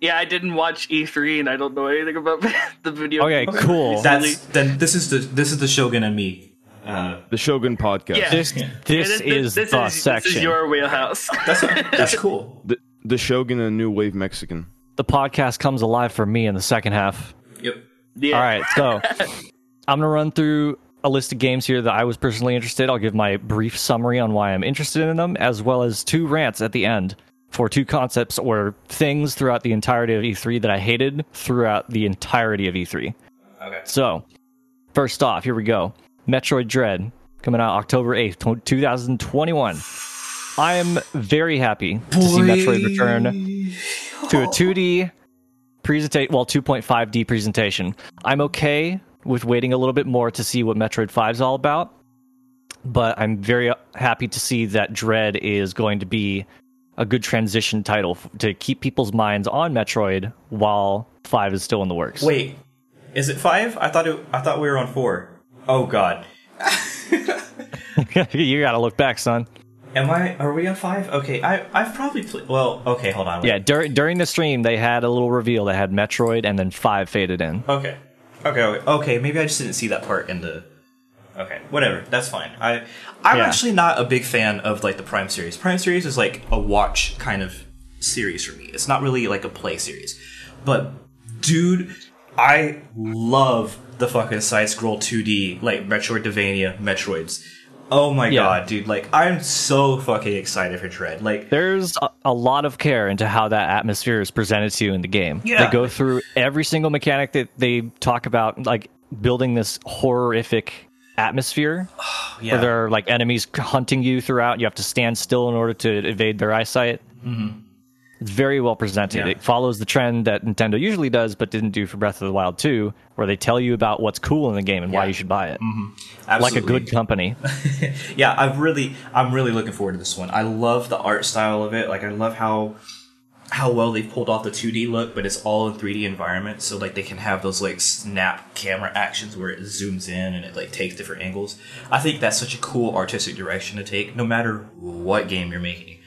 Yeah, I didn't watch E3 and I don't know anything about the video. Okay, games. cool. That's then. This is the this is the Shogun and me. Uh, The Shogun podcast. Yeah. This Yeah, this is this the is, section. This is your wheelhouse. that's that's cool. The, the Shogun and New Wave Mexican. the podcast comes alive for me in the second half. Yep. yeah. All right, so I'm gonna run through a list of games here that I was personally interested. I'll give my brief summary on why I'm interested in them, as well as two rants at the end for two concepts or things throughout the entirety of E3 that I hated throughout the entirety of E3. Okay. So, first off, here we go. Metroid Dread coming out October 8th, 2021. I am very happy to see Metroid return to a 2D presentation, well, 2.5D presentation. I'm okay with waiting a little bit more to see what Metroid 5 is all about, but I'm very happy to see that Dread is going to be a good transition title f- to keep people's minds on Metroid while 5 is still in the works. Wait, is it five? I thought it. I thought we were on four. Oh God. you gotta look back, son. Am I? Are we on five? Okay. I I've probably played. Well, okay. Hold on. wait. Yeah, dur- during the stream, they had a little reveal that had Metroid and then 5 faded in. Okay. Okay. Okay. Okay. Maybe I just didn't see that part in the. Okay. Whatever. That's fine. I I'm Yeah. actually not a big fan of like the Prime series. Prime series is like a watch kind of series for me. It's not really like a play series. But dude, I love the fucking side scroll 2D like Metroidvania Metroids. Oh my Yeah. god, dude! Like I'm so fucking excited for Dread. Like There's a, a lot of care into how that atmosphere is presented to you in the game. Yeah. They go through every single mechanic that they talk about, like building this horrific atmosphere yeah, where there are like enemies hunting you throughout. You have to stand still in order to evade their eyesight. Mm-hmm. It's very well presented. Yeah. It follows the trend that Nintendo usually does, but didn't do for Breath of the Wild 2, where they tell you about what's cool in the game and why you should buy it. Like a good company. yeah, I've really, I'm really looking forward to this one. I love the art style of it. Like, I love how how well they've pulled off the 2D look, but it's all in 3D environment. So like they can have those like snap camera actions where it zooms in and it like takes different angles. I think that's such a cool artistic direction to take, no matter what game you're making.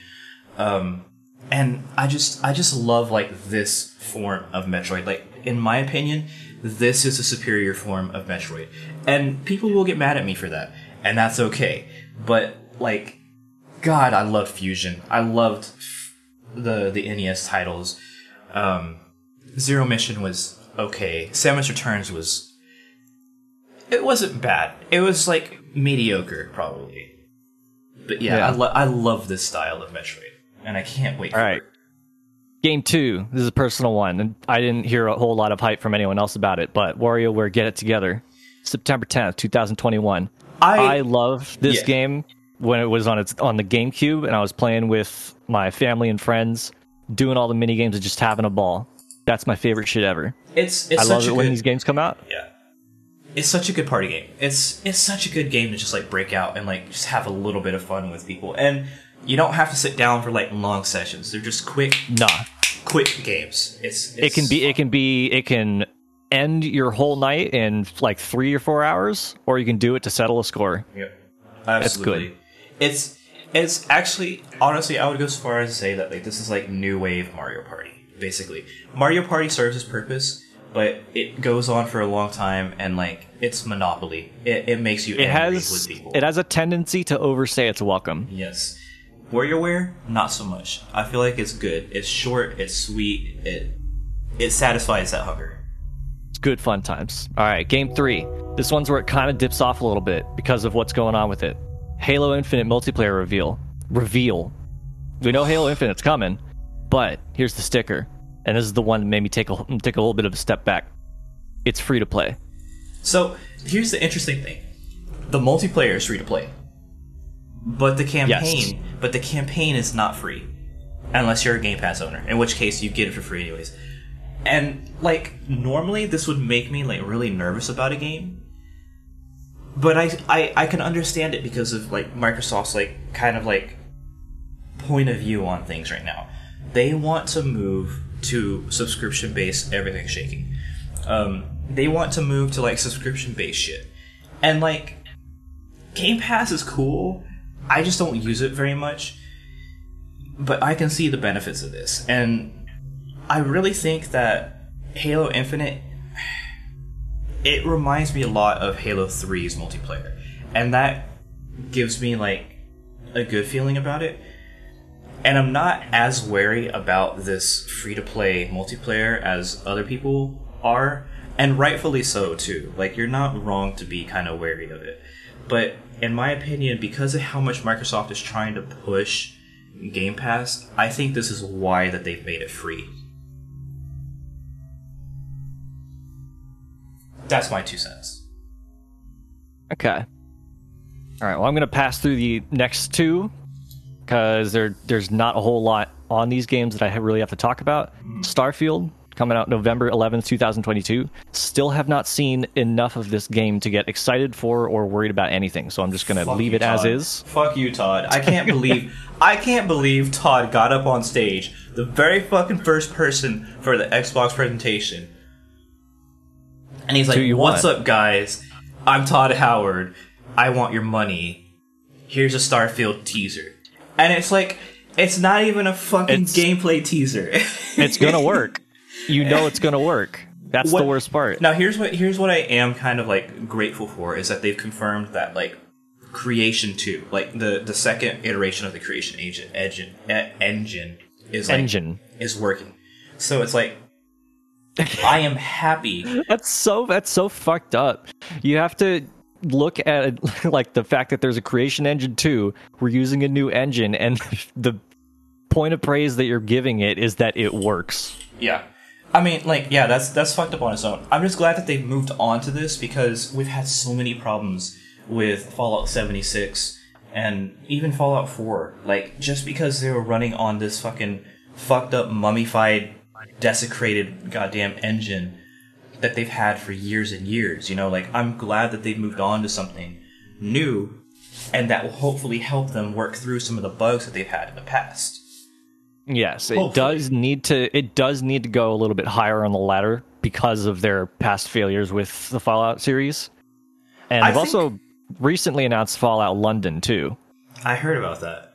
Um, and I just, I just love like this form of Metroid. Like in my opinion, this is a superior form of Metroid, and people will get mad at me for that, and that's okay. But like, God, I love Fusion. I loved the the NES titles. Um, Zero Mission was okay. Samus Returns was. It wasn't bad. It was like mediocre, probably. But yeah, Yeah. I, lo- I love this style of Metroid, and I can't wait. All for right. it. Game two. This is a personal one, and I didn't hear a whole lot of hype from anyone else about it. But WarioWare Get It Together, September tenth, two thousand twenty-one. I, I love this Yeah. game when it was on its on the GameCube, and I was playing with my family and friends, doing all the mini games and just having a ball. That's my favorite shit ever. it's it's I such love a it when good, these games come out. Yeah. It's such a good party game. It's it's such a good game to just like break out and like just have a little bit of fun with people. And you don't have to sit down for like long sessions. They're just quick Nah, quick games. It's, it can be. It can be. It can end your whole night in like three or four hours, or you can do it to settle a score. Yep. Absolutely. good. It's it's actually honestly I would go so far as to say that like this is like new wave Mario Party, basically. Mario Party serves its purpose, but it goes on for a long time and like it's monopoly. It, it makes you It angry has. with people. It has a tendency to overstay its welcome. Yes. WarioWare, not so much. I feel like it's good. It's short, it's sweet, it it satisfies that hunger. It's good fun times. All right, game three. This one's where it kind of dips off a little bit because of what's going on with it. Halo Infinite multiplayer reveal. Reveal. We know Halo Infinite's coming, but here's the sticker, and this is the one that made me take a take a little bit of a step back. It's free to play. So here's the interesting thing: the multiplayer is free to play, but the campaign, but the campaign is not free, unless you're a Game Pass owner. In which case, you get it for free anyways. And like normally, this would make me like really nervous about a game, but I I, I can understand it because of like Microsoft's like kind of like point of view on things right now. They want to move to subscription based everything shaking. Um, they want to move to like subscription based shit. And like Game Pass is cool. I just don't use it very much. But I can see the benefits of this. And I really think that Halo Infinite it reminds me a lot of Halo 3's multiplayer. And that gives me like a good feeling about it. And I'm not as wary about this free to play multiplayer as other people are, and rightfully so too. Like you're not wrong to be kind of wary of it. But in my opinion, because of how much Microsoft is trying to push Game Pass, I think this is why that they've made it free. That's my two cents. Okay. All right. Well, I'm going to pass through the next two because there there's not a whole lot on these games that I really have to talk about. Hmm. Starfield coming out November 11th, 2022. Still have not seen enough of this game to get excited for or worried about anything. So I'm just going to leave you, it as is. Fuck you, Todd. I can't believe I can't believe Todd got up on stage, the very fucking first person for the Xbox presentation. And he's like, "What's want?" up, guys? I'm Todd Howard. I want your money. Here's a Starfield teaser." And it's like it's not even a fucking It's- gameplay teaser. It's to work. You know it's to work. That's What- the worst part. Now here's what here's what I am kind of like grateful for is that they've confirmed that like Creation Two, like the the second iteration of the Creation agent engine engine is like, Engine. is working. So it's like I am happy. That's so that's so fucked up. You have to look at like the fact that there's a creation engine too. we're using a new engine and the point of praise that you're giving it is that it works. Yeah. I mean, like, yeah, that's that's fucked up on its own. I'm just glad that they've moved on to this because we've had so many problems with Fallout 76 and even Fallout 4. Like, just because they were running on this fucking fucked up, mummified, desecrated goddamn engine that they've had for years and years. You know, like, I'm glad that they've moved on to something new and that will hopefully help them work through some of the bugs that they've had in the past. Yes, it Hopefully. does need to it does need to go a little bit higher on the ladder because of their past failures with the Fallout series. And I they've also recently announced Fallout London too. I heard about that.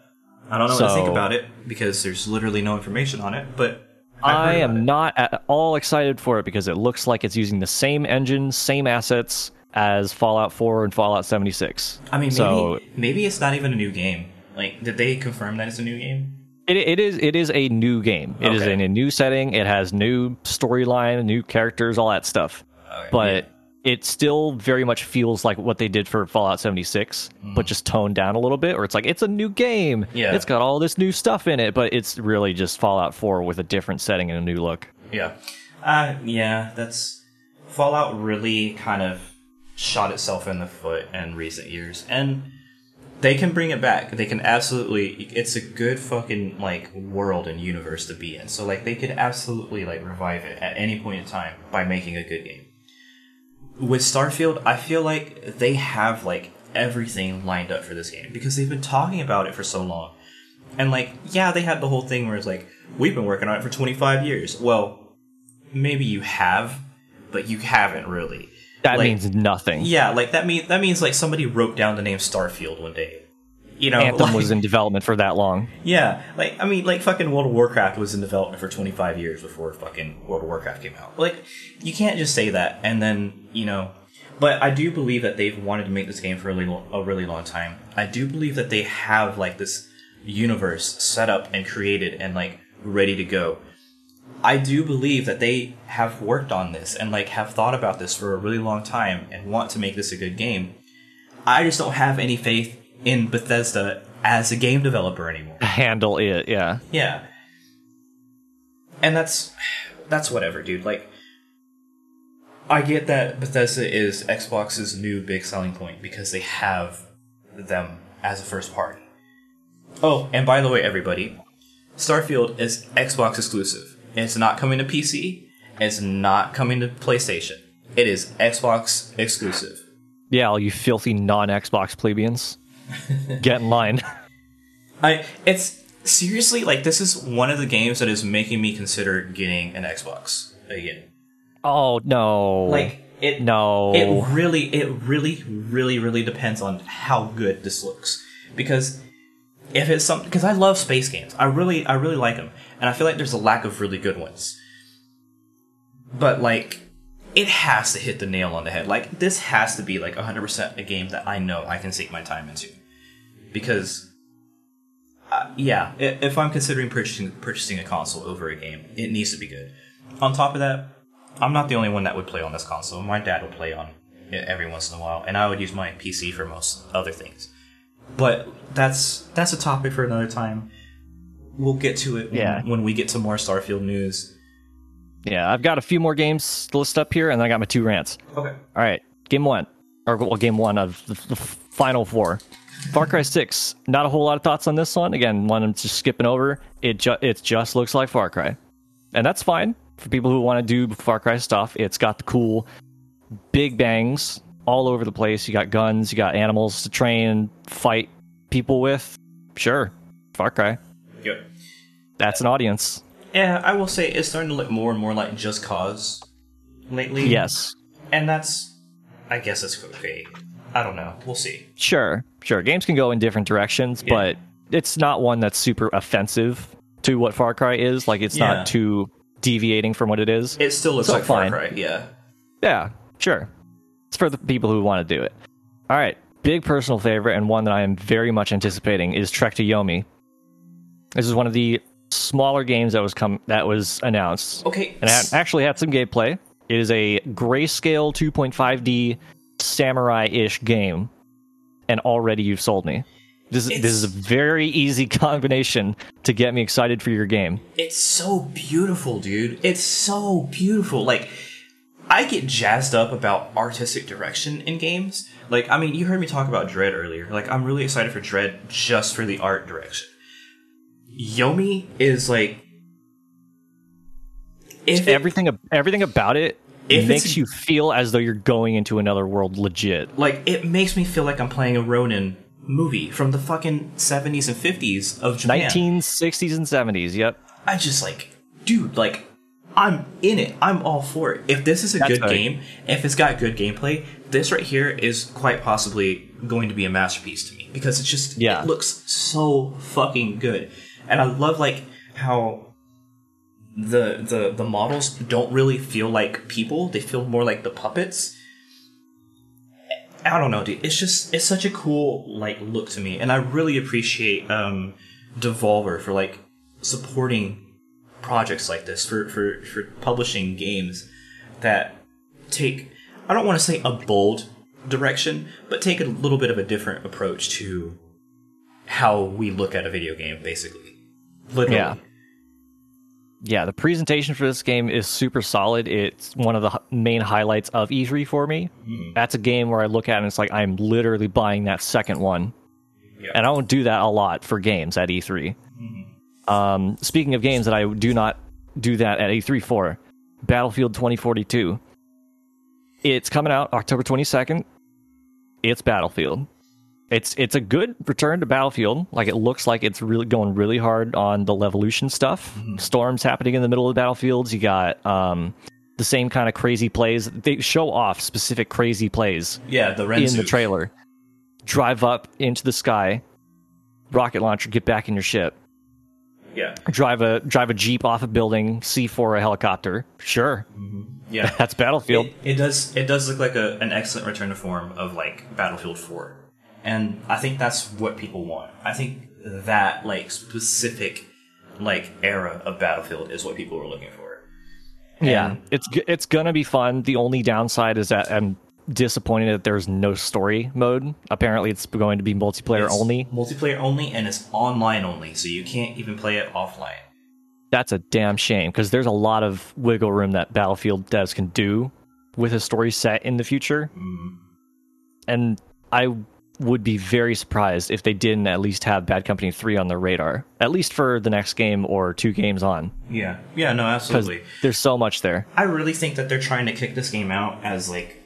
I don't know what to think about it because there's literally no information on it, but I am not at all excited for it because it looks like it's using the same engine, same assets as Fallout 4 and Fallout 76. I mean, maybe so maybe it's not even a new game. Like, did they confirm that it's a new game? it, it is it is a new game. It is Okay. in a new setting. It has new storyline, new characters, all that stuff. Okay, But it still very much feels like what they did for Fallout 76, but just toned down a little bit. Or it's like it's a new game. Yeah. it's got all this new stuff in it, but it's really just Fallout 4 with a different setting and a new look. yeah, uh, yeah. That's Fallout really kind of shot itself in the foot in recent years, and they can bring it back. They can absolutely. It's a good fucking like world and universe to be in. So like they could absolutely like revive it at any point in time by making a good game. With Starfield, I feel like they have like everything lined up for this game because they've been talking about it for so long. And like, yeah, they had the whole thing where it's like, we've been working on it for 25 years. Well, maybe you have, but you haven't really. That Like, means nothing. Yeah, like that mean that means like somebody wrote down the name Starfield one day. You know, Anthem like- was in development for that long. yeah, like I mean, like fucking World of Warcraft was in development for 25 years before fucking World of Warcraft came out. Like, you can't just say that and then you know. But I do believe that they've wanted to make this game for a really, a really long time. I do believe that they have like this universe set up and created and like ready to go. I do believe that they have worked on this and like have thought about this for a really long time and want to make this a good game. I just don't have any faith in Bethesda as a game developer anymore. Handle it, yeah. Yeah. And that's that's whatever, dude. Like I get that Bethesda is Xbox's new big selling point because they have them as a first party. Oh, and by the way, everybody, Starfield is Xbox exclusive. It's not coming to PC. It's not coming to PlayStation. It is Xbox exclusive. Yeah, all you filthy non Xbox plebeians. Get in line. I it's seriously like this is one of the games that is making me consider getting an Xbox again. Oh no. Like It No. It really, it really, really, really depends on how good this looks. Because if it's something, because I love space games, I really, I really like them, and I feel like there's a lack of really good ones. But like, it has to hit the nail on the head. Like this has to be like 100% a game that I know I can sink my time into, because. Uh, yeah, if I'm considering purchasing purchasing a console over a game, it needs to be good. On top of that, I'm not the only one that would play on this console. My dad would play on it every once in a while, and I would use my PC for most other things. But that's that's a topic for another time. We'll get to it when, Yeah. when we get to more Starfield news. Yeah, I've got a few more games to list up here, and then I got my two rants. Okay. All right, game one, or well, game one of the, the final four. Far Cry Six. Not a whole lot of thoughts on this one. Again, one I'm just skipping over. It ju- it just looks like Far Cry, and that's fine for people who want to do Far Cry stuff. It's got the cool big bangs all over the place. You got guns, you got animals to train, fight people with. Sure, Far Cry. Good. That's an audience. Yeah, I will say it's starting to look more and more like Just Cause lately. Yes, and that's, I guess it's okay. I don't know. We'll see. Sure, sure. Games can go in different directions, Yeah. but it's not one that's super offensive to what Far Cry is. Like, it's Yeah. not too deviating from what it is. It still looks So like Far. Cry. Yeah. yeah, sure. It's for the people who want to do it. All right. Big personal favorite and one that I am very much anticipating is Trek to Yomi. This is one of the smaller games that was come that was announced Okay. and it actually had some gameplay. It is a grayscale 2.5D samurai-ish game, and already you've sold me. This is, this is a very easy combination to get me excited for your game. It's so beautiful, dude. It's so beautiful. Like, I get jazzed up about artistic direction in games. Like, I mean, you heard me talk about Dread earlier. Like, I'm really excited for Dread just for the art direction. Yomi is like. If it- Everything everything about it If makes you feel as though you're going into another world legit. like, it makes me feel like I'm playing a Ronin movie from the fucking 70s and 50s of Japan. 1960s and 70s. Yep. I just like, dude, like, I'm in it. I'm all for it. If this is a That's good right. game, if it's got good gameplay, this right here is quite possibly going to be a masterpiece to me because it's just, Yeah. it looks so fucking good. And I love like how the the the models don't really feel like people; they feel more like the puppets. I don't know, dude. It's just it's such a cool like look to me, and I really appreciate um, Devolver for like supporting projects like this for for for publishing games that take I don't want to say a bold direction, but take a little bit of a different approach to how we look at a video game, basically. Literally. Yeah. Yeah, the presentation for this game is super solid. It's one of the main highlights of E3 for me. That's a game where I look at it and it's like I'm literally buying that second one. Yeah. And I don't do that a lot for games at E3. Um, speaking of games that I do not do that at E3 for, Battlefield 2042. It's coming out October 22nd. It's Battlefield. It's it's a good return to Battlefield. Like it looks like it's really going really hard on the Levolution stuff. Storms happening in the middle of the battlefields. You got um, the same kind of crazy plays. They show off specific crazy plays Yeah, the in the trailer. Drive up into the sky, rocket launcher, get back in your ship. Yeah. Drive a drive a jeep off a building, C4 a helicopter. Sure, Yeah. that's Battlefield. It, it does. It does look like a, an excellent return to form of like Battlefield Four, and I think that's what people want. I think that like specific like era of Battlefield is what people are looking for. Yeah, it's it's gonna be fun. The only downside is that I'm disappointed that there's no story mode. Apparently, it's going to be multiplayer only. multiplayer only, and it's online only, so you can't even play it offline. That's a damn shame because there's a lot of wiggle room that Battlefield devs can do with a story set in the future. Mm-hmm. And I would be very surprised if they didn't at least have Bad Company 3 on their radar, at least for the next game or two games on. Yeah. Yeah. No. Absolutely. there's so much there. I really think that they're trying to kick this game out as like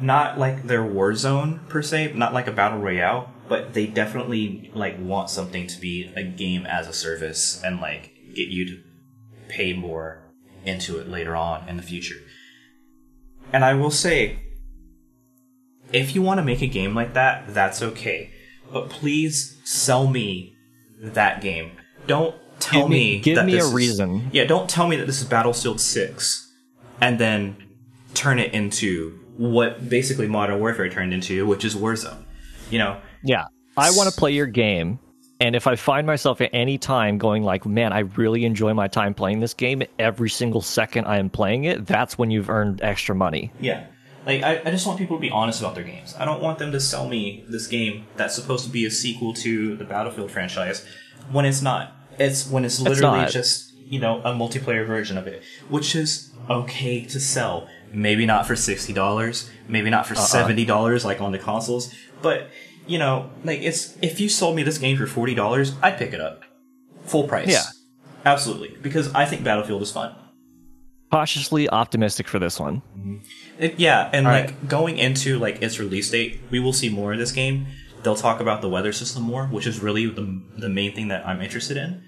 not like their Warzone per se, not like a battle royale, but they definitely like want something to be a game as a service and like get you to pay more into it later on in the future. And I will say, if you want to make a game like that, that's okay. But please sell me that game. Don't tell Give me- me. give that me this a is- reason. yeah, don't tell me that this is Battlefield 6 and then turn it into what basically Modern Warfare turned into, which is Warzone. You know, Yeah. I want to play your game. And if I find myself at any time going like, man, I really enjoy my time playing this game, every single second I am playing it, that's when you've earned extra money. Yeah. Like, I, I just want people to be honest about their games. I don't want them to sell me this game that's supposed to be a sequel to the Battlefield franchise when it's not. It's when it's literally not. just, you know, a multiplayer version of it, which is okay to sell. Maybe not for $60, maybe not Uh-uh. for $70 like on the consoles, but, you know, like, it's, if you sold me this game for $40, I'd pick it up. Full price. Yeah. Absolutely. Because I think Battlefield is fun. Cautiously optimistic for this one. It, yeah, and All like right. going into like its release date, we will see more of this game. They'll talk about the weather system more, which is really the the main thing that I'm interested in.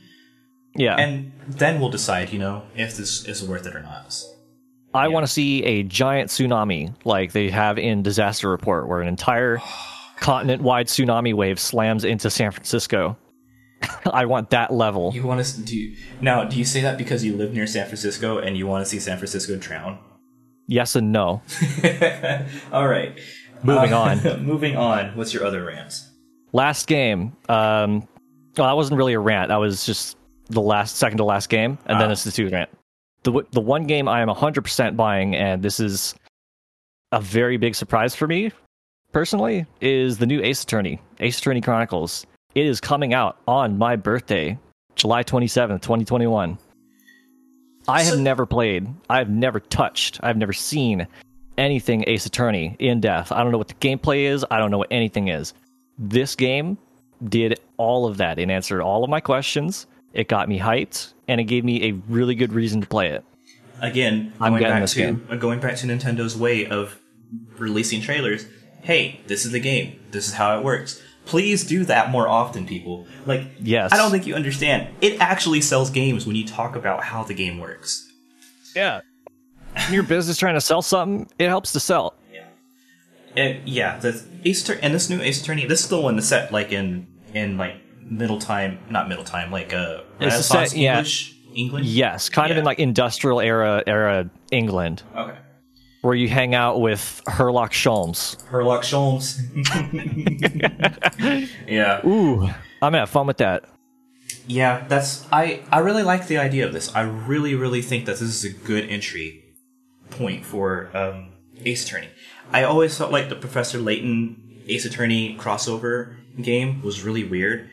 Yeah. And then we'll decide, you know, if this is worth it or not. I want to see a giant tsunami like they have in Disaster Report, where an entire continent wide tsunami wave slams into San Francisco. I want that level. You want to do you, now? Do you say that because you live near San Francisco and you want to see San Francisco drown? Yes and no. All right, Moving Uh, on. moving on. What's your other rant? Last game. Um, well, that wasn't really a rant. That was just the last, second to last game, and then Ah. it's the two rant. The the one game I am 100% buying, and this is a very big surprise for me personally, is the new Ace Attorney, Ace Attorney Chronicles. It is coming out on my birthday, July 27th, 2021. I have So- never played, I've never touched, I've never seen anything Ace Attorney in depth. I don't know what the gameplay is, I don't know what anything is. This game did all of that. It answered all of my questions. It got me hyped, and it gave me a really good reason to play it. Again, I'm going getting back this to game. uh, going back to Nintendo's way of releasing trailers. Hey, this is the game. This is how it works. Please do that more often, people. Like, Yes. I don't think you understand. It actually sells games when you talk about how the game works. Yeah. When your business trying to sell something, it helps to sell. And yeah, the Ace Attorney, and this new Ace Attorney, this is the one that's set like in in like middle time, not middle time, like uh, Renaissance set- yeah. England. Yes, kind of in like industrial era era England, Okay. Where you hang out with Herlock Sholmes. Herlock Sholmes. yeah. Ooh, I'm gonna have fun with that. Yeah, that's I I really like the idea of this. I really really think that this is a good entry point for um, Ace Attorney. I always felt like the Professor Layton Ace Attorney crossover game was really weird,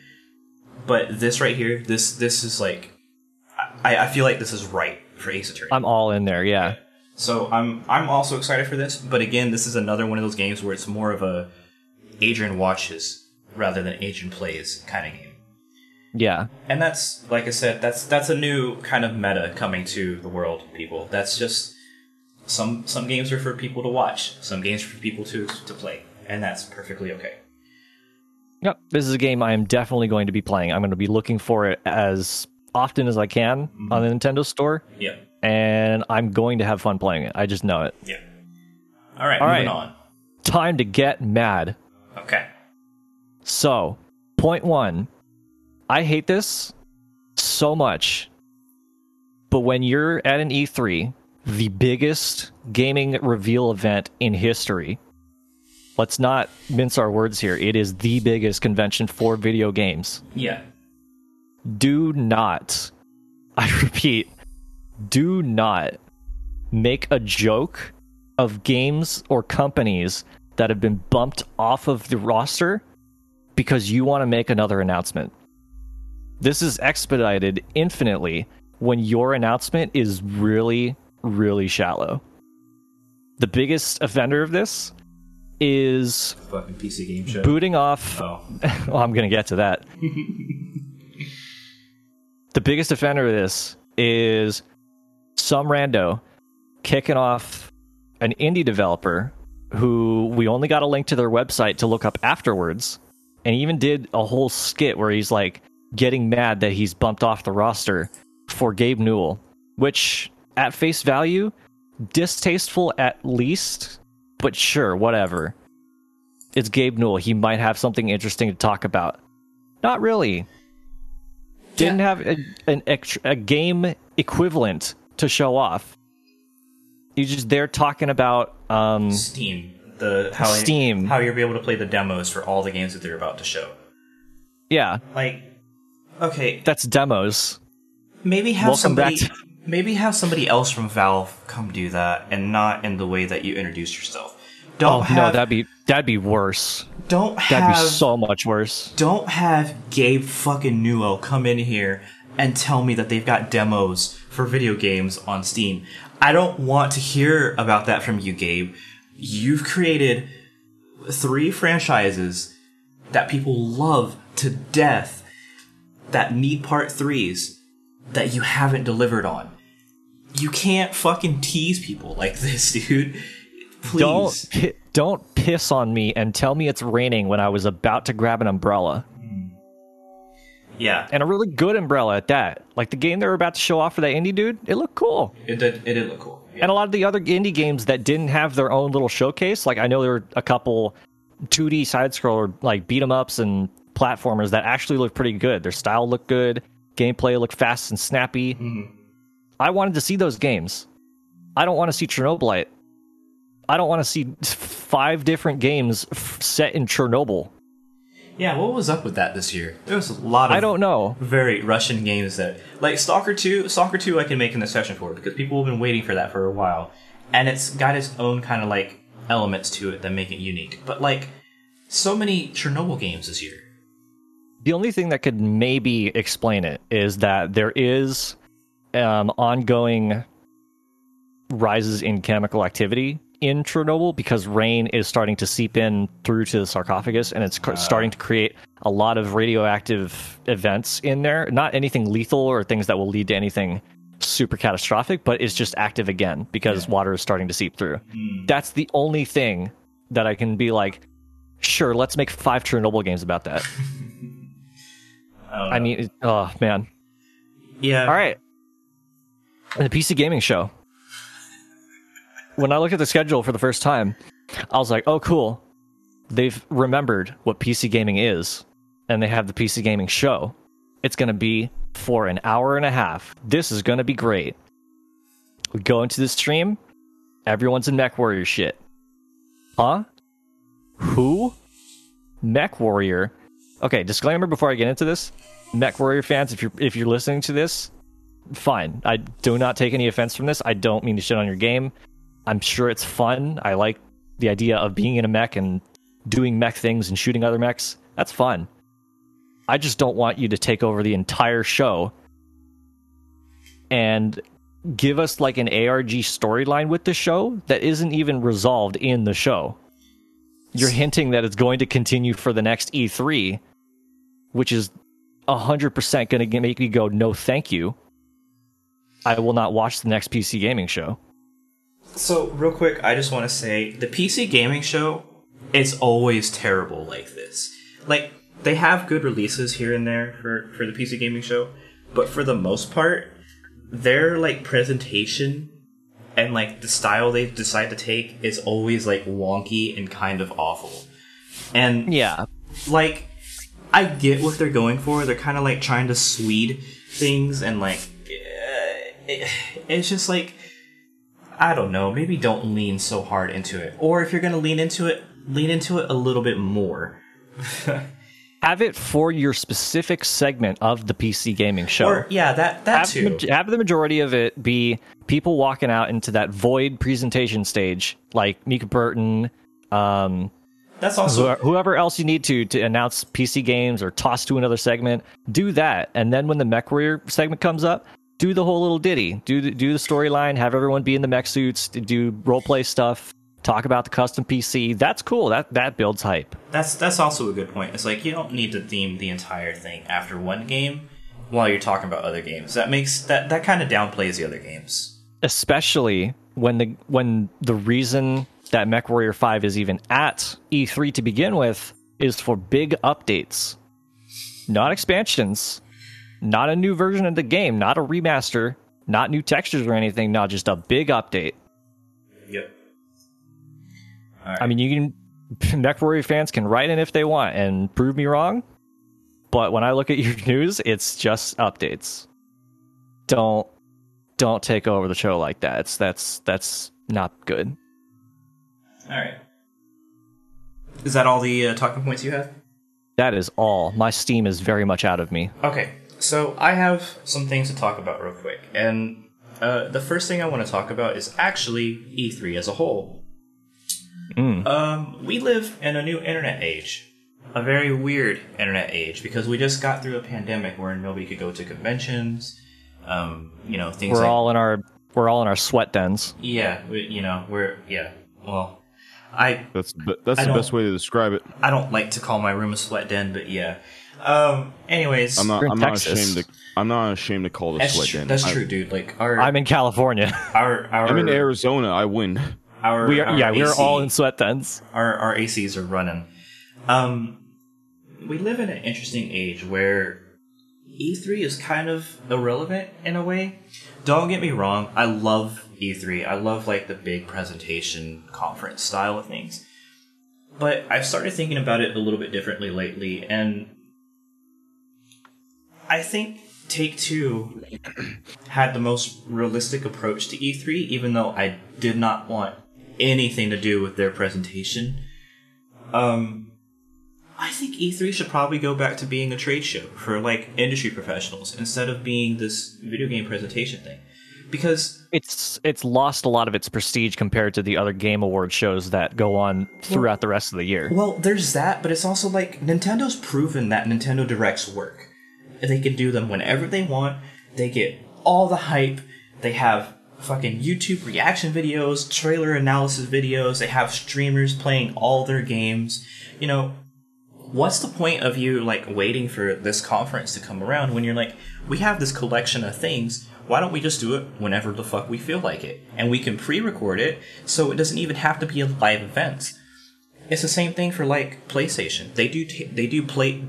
but this right here, this this is like I, I feel like this is right for Ace Attorney. I'm all in there. Yeah, So I'm I'm also excited for this, but again, this is another one of those games where it's more of a Adrian watches rather than Adrian plays kind of game. yeah, And that's like I said, that's that's a new kind of meta coming to the world, people. That's just some some games are for people to watch, some games are for people to to play, and that's perfectly okay. yep. This is a game I am definitely going to be playing. I'm going to be looking for it as often as I can on the mm-hmm. Nintendo Store, Yeah, and I'm going to have fun playing it. I just know it. yeah. All right, All moving right. on. Time to get mad. Okay. So, point one, I hate this so much. But when you're at an E3, the biggest gaming reveal event in history, let's not mince our words here. It is the biggest convention for video games. Yeah. Do not, I repeat, do not make a joke of games or companies that have been bumped off of the roster because you want to make another announcement. This is expedited infinitely when your announcement is really, really shallow. The biggest offender of this is Fucking PC game show. booting off Oh. well, I'm going to get to that. the biggest offender of this is some rando kicking off an indie developer who we only got a link to their website to look up afterwards. And he even did a whole skit where he's like getting mad that he's bumped off the roster for Gabe Newell, which at face value distasteful at least, but sure, whatever. It's Gabe Newell. He might have something interesting to talk about. Not really. Didn't have a, an extra, a game equivalent to show off. He's just there talking about um, Steam, the how Steam. how you'll be able to play the demos for all the games that they're about to show. yeah, Like, okay, that's demos. maybe have Welcome somebody, maybe have somebody else from Valve come do that, and not in the way that you introduce yourself. Don't Oh have, no, that'd be that'd be worse. don't That'd have be so much worse. don't have Gabe fucking Newell come in here and tell me that they've got demos for video games on Steam. I don't want to hear about that from you, Gabe. You've created three franchises that people love to death that need part threes that you haven't delivered on. You can't fucking tease people like this, dude. Please. Don't don't piss on me and tell me it's raining when I was about to grab an umbrella Yeah. and a really good umbrella at that. Like the game they were about to show off for that indie dude, it looked cool. It did, it did look cool. Yeah. And a lot of the other indie games that didn't have their own little showcase, like I know there were a couple 2D side scroller like beat 'em ups and platformers that actually looked pretty good. Their style looked good, gameplay looked fast and snappy. Mm-hmm. I wanted to see those games. I don't want to see Chernobylite. I don't want to see five different games f- set in Chernobyl. Yeah, what was up with that this year? There was a lot of I don't know. very Russian games that like Stalker 2, Stalker 2 I can make an exception for because people have been waiting for that for a while. And it's got its own kind of like elements to it that make it unique. But like so many Chernobyl games this year. The only thing that could maybe explain it is that there is um, ongoing rises in chemical activity in Chernobyl because rain is starting to seep in through to the sarcophagus and it's cr- starting to create a lot of radioactive events in there. Not anything lethal or things that will lead to anything super catastrophic, but it's just active again because water is starting to seep through. Hmm. That's the only thing that I can be like, sure, let's make five Chernobyl games about that. Oh, I mean, oh man. Yeah. All right. And the PC gaming show. When I looked at the schedule for the first time, I was like, "Oh, cool! They've remembered what PC gaming is, and they have the PC gaming show. It's going to be for an hour and a half. This is going to be great." We go into the stream. Everyone's in Mech Warrior shit. Huh? Who? Mech Warrior. Okay, disclaimer before I get into this. Mech Warrior fans, if you're if you're listening to this, fine. I do not take any offense from this. I don't mean to shit on your game. I'm sure it's fun. I like the idea of being in a mech and doing mech things and shooting other mechs. That's fun. I just don't want you to take over the entire show and give us like an ARG storyline with the show that isn't even resolved in the show. You're hinting that it's going to continue for the next E3, which is 100% going to make me go, no, thank you. I will not watch the next PC gaming show. So, real quick, I just want to say the PC gaming show, it's always terrible like this. Like, they have good releases here and there for, for the PC gaming show, but for the most part, their, like, presentation and, like, the style they decide to take is always, like, wonky and kind of awful. And, Yeah. like, I get what they're going for. They're kind of, like, trying to Swede things and, like, it's just, like, I don't know, maybe don't lean so hard into it. Or if you're going to lean into it, lean into it a little bit more. Have it for your specific segment of the PC gaming show. Or yeah, that that have, too. have the majority of it be people walking out into that void presentation stage, like Mika Burton, um, That's also whoever, whoever else you need to to announce PC games or toss to another segment. Do that, and then when the MechWarrior segment comes up, do the whole little ditty. Do the, do the storyline. Have everyone be in the mech suits. Do role play stuff. Talk about the custom PC. That's cool. That that builds hype. that's that's also a good point. It's like you don't need to theme the entire thing after one game while you're talking about other games. That makes that that kind of downplays the other games. especially when the when the reason that MechWarrior 5 is even at E3 to begin with is for big updates. Not expansions, not a new version of the game, not a remaster, not new textures or anything, not just a big update. Yep. I mean, you can MechWarrior fans can write in if they want and prove me wrong, but when I look at your news, it's just updates. Don't don't take over the show like that. It's that's that's not good. All right. Is that all the uh, talking points you have? That is all. My steam is very much out of me. Okay, so I have some things to talk about real quick, and uh, the first thing I want to talk about is actually E3 as a whole. Mm. Um, we live in a new internet age, a very weird internet age, because we just got through a pandemic where nobody could go to conventions. Um, you know, things We're like all in our we're all in our sweat dens. yeah, we, you know, we're yeah. Well, I That's that's I the best way to describe it. I don't like to call my room a sweat den, but yeah. Um, anyways, I'm not. You're in I'm not Texas. ashamed to. I'm not ashamed to call it a that's sweat true. den. That's I- true, dude. Like our I'm in California. our our I'm in Arizona. I win. Our, we are our yeah, we're AC all in sweat dens. our our ACs are running. Um, we live in an interesting age where E3 is kind of irrelevant in a way. Don't get me wrong, I love E3. I love like the big presentation conference style of things. But I've started thinking about it a little bit differently lately, and I think Take Two had the most realistic approach to E3, even though I did not want anything to do with their presentation. Um, I think E3 should probably go back to being a trade show for like industry professionals instead of being this video game presentation thing. Because It's it's lost a lot of its prestige compared to the other game award shows that go on throughout the rest of the year. Well, there's that, but it's also like Nintendo's proven that Nintendo Directs work. They can do them whenever they want. They get all the hype. They have fucking YouTube reaction videos, trailer analysis videos. They have streamers playing all their games. You know, what's the point of you like waiting for this conference to come around when you're like, we have this collection of things. Why don't we just do it whenever the fuck we feel like it? And we can pre-record it so it doesn't even have to be a live event. It's the same thing for like PlayStation. They do t- they do play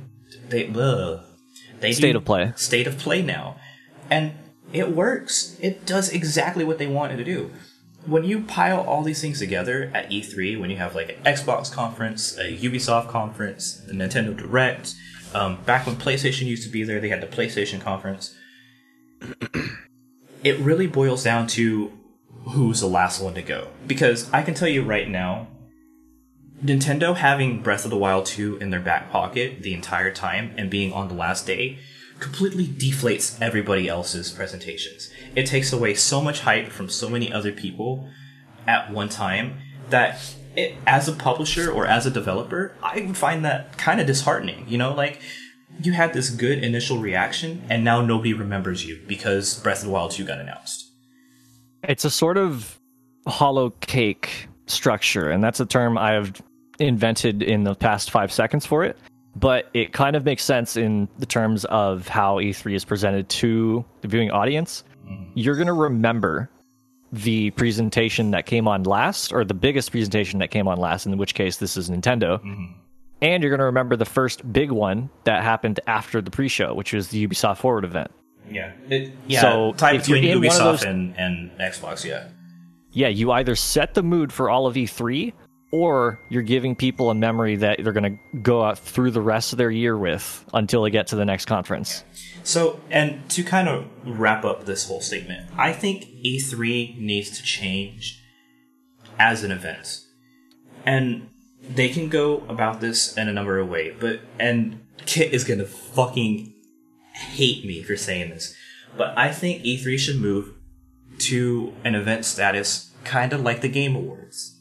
they ugh. They State of play. state of play now, and it works. It does exactly what they wanted to do. When you pile all these things together at E3, when you have like an Xbox conference, a Ubisoft conference, the Nintendo Direct, um, back when PlayStation used to be there, they had the PlayStation conference. it really boils down to who's the last one to go. Because I can tell you right now, Nintendo having Breath of the Wild 2 in their back pocket the entire time and being on the last day completely deflates everybody else's presentations. It takes away so much hype from so many other people at one time that it, as a publisher or as a developer, I would find that kind of disheartening. You know, like you had this good initial reaction and now nobody remembers you because Breath of the Wild 2 got announced. It's a sort of hollow cake structure, and that's a term I have invented in the past five seconds for it. But it kind of makes sense in the terms of how E3 is presented to the viewing audience. You're going to remember the presentation that came on last, or the biggest presentation that came on last, in which case this is Nintendo. And you're going to remember the first big one that happened after the pre show, which was the Ubisoft Forward event. Yeah. It, yeah. So, you're between in Ubisoft those- and, and Xbox, yeah. yeah, you either set the mood for all of E3 or you're giving people a memory that they're going to go out through the rest of their year with until they get to the next conference. So, and to kind of wrap up this whole statement, I think E3 needs to change as an event. And they can go about this in a number of ways, but, and Kit is gonna fucking hate me for saying this, but I think E3 should move to an event status kind of like the Game Awards,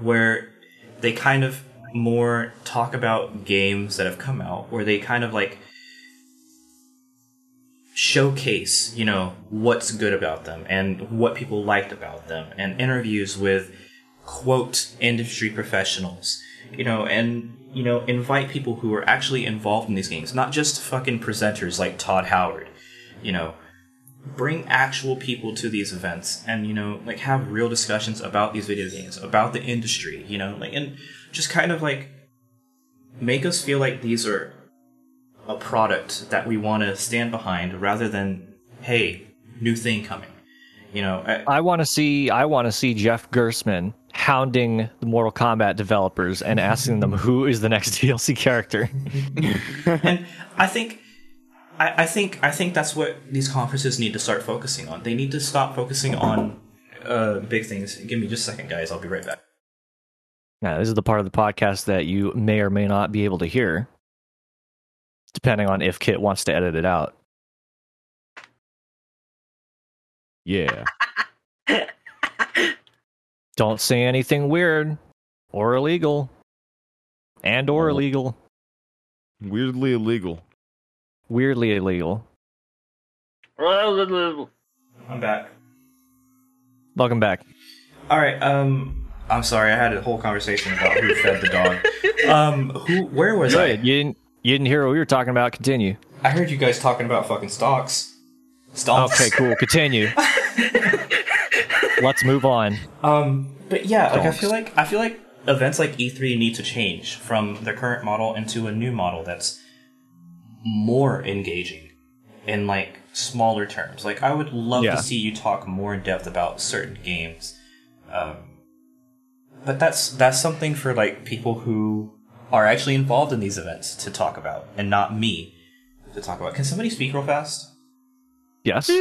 where they kind of more talk about games that have come out, where they kind of like showcase, you know, what's good about them and what people liked about them and interviews with quote industry professionals, you know, and you know, invite people who are actually involved in these games, not just fucking presenters like Todd Howard, you know, bring actual people to these events and you know, like have real discussions about these video games, about the industry, you know, like and just kind of like make us feel like these are a product that we want to stand behind rather than hey new thing coming You know, I, I want to see I want to see Jeff Gerstmann hounding the Mortal Kombat developers and asking them who is the next DLC character. and I think, I, I think, I think that's what these conferences need to start focusing on. They need to stop focusing on uh, big things. Give me just a second, guys. I'll be right back. Now, this is the part of the podcast that you may or may not be able to hear, depending on if Kit wants to edit it out. Yeah. Don't say anything weird or illegal. And or illegal. Weirdly illegal. Weirdly illegal. I'm back. Welcome back. All right. Um, I'm sorry. I had a whole conversation about who fed the dog. Um, who? Where was Go I? You didn't you didn't hear what we were talking about. Continue. I heard you guys talking about fucking stocks. Stocks. Okay, cool. Continue. Let's move on. Um, but yeah, like I feel like I feel like events like E3 need to change from their current model into a new model that's more engaging in like smaller terms. Like I would love Yeah. to see you talk more in depth about certain games. Um, but that's that's something for like people who are actually involved in these events to talk about, and not me to talk about. Can somebody speak real fast? Yes. Yeah.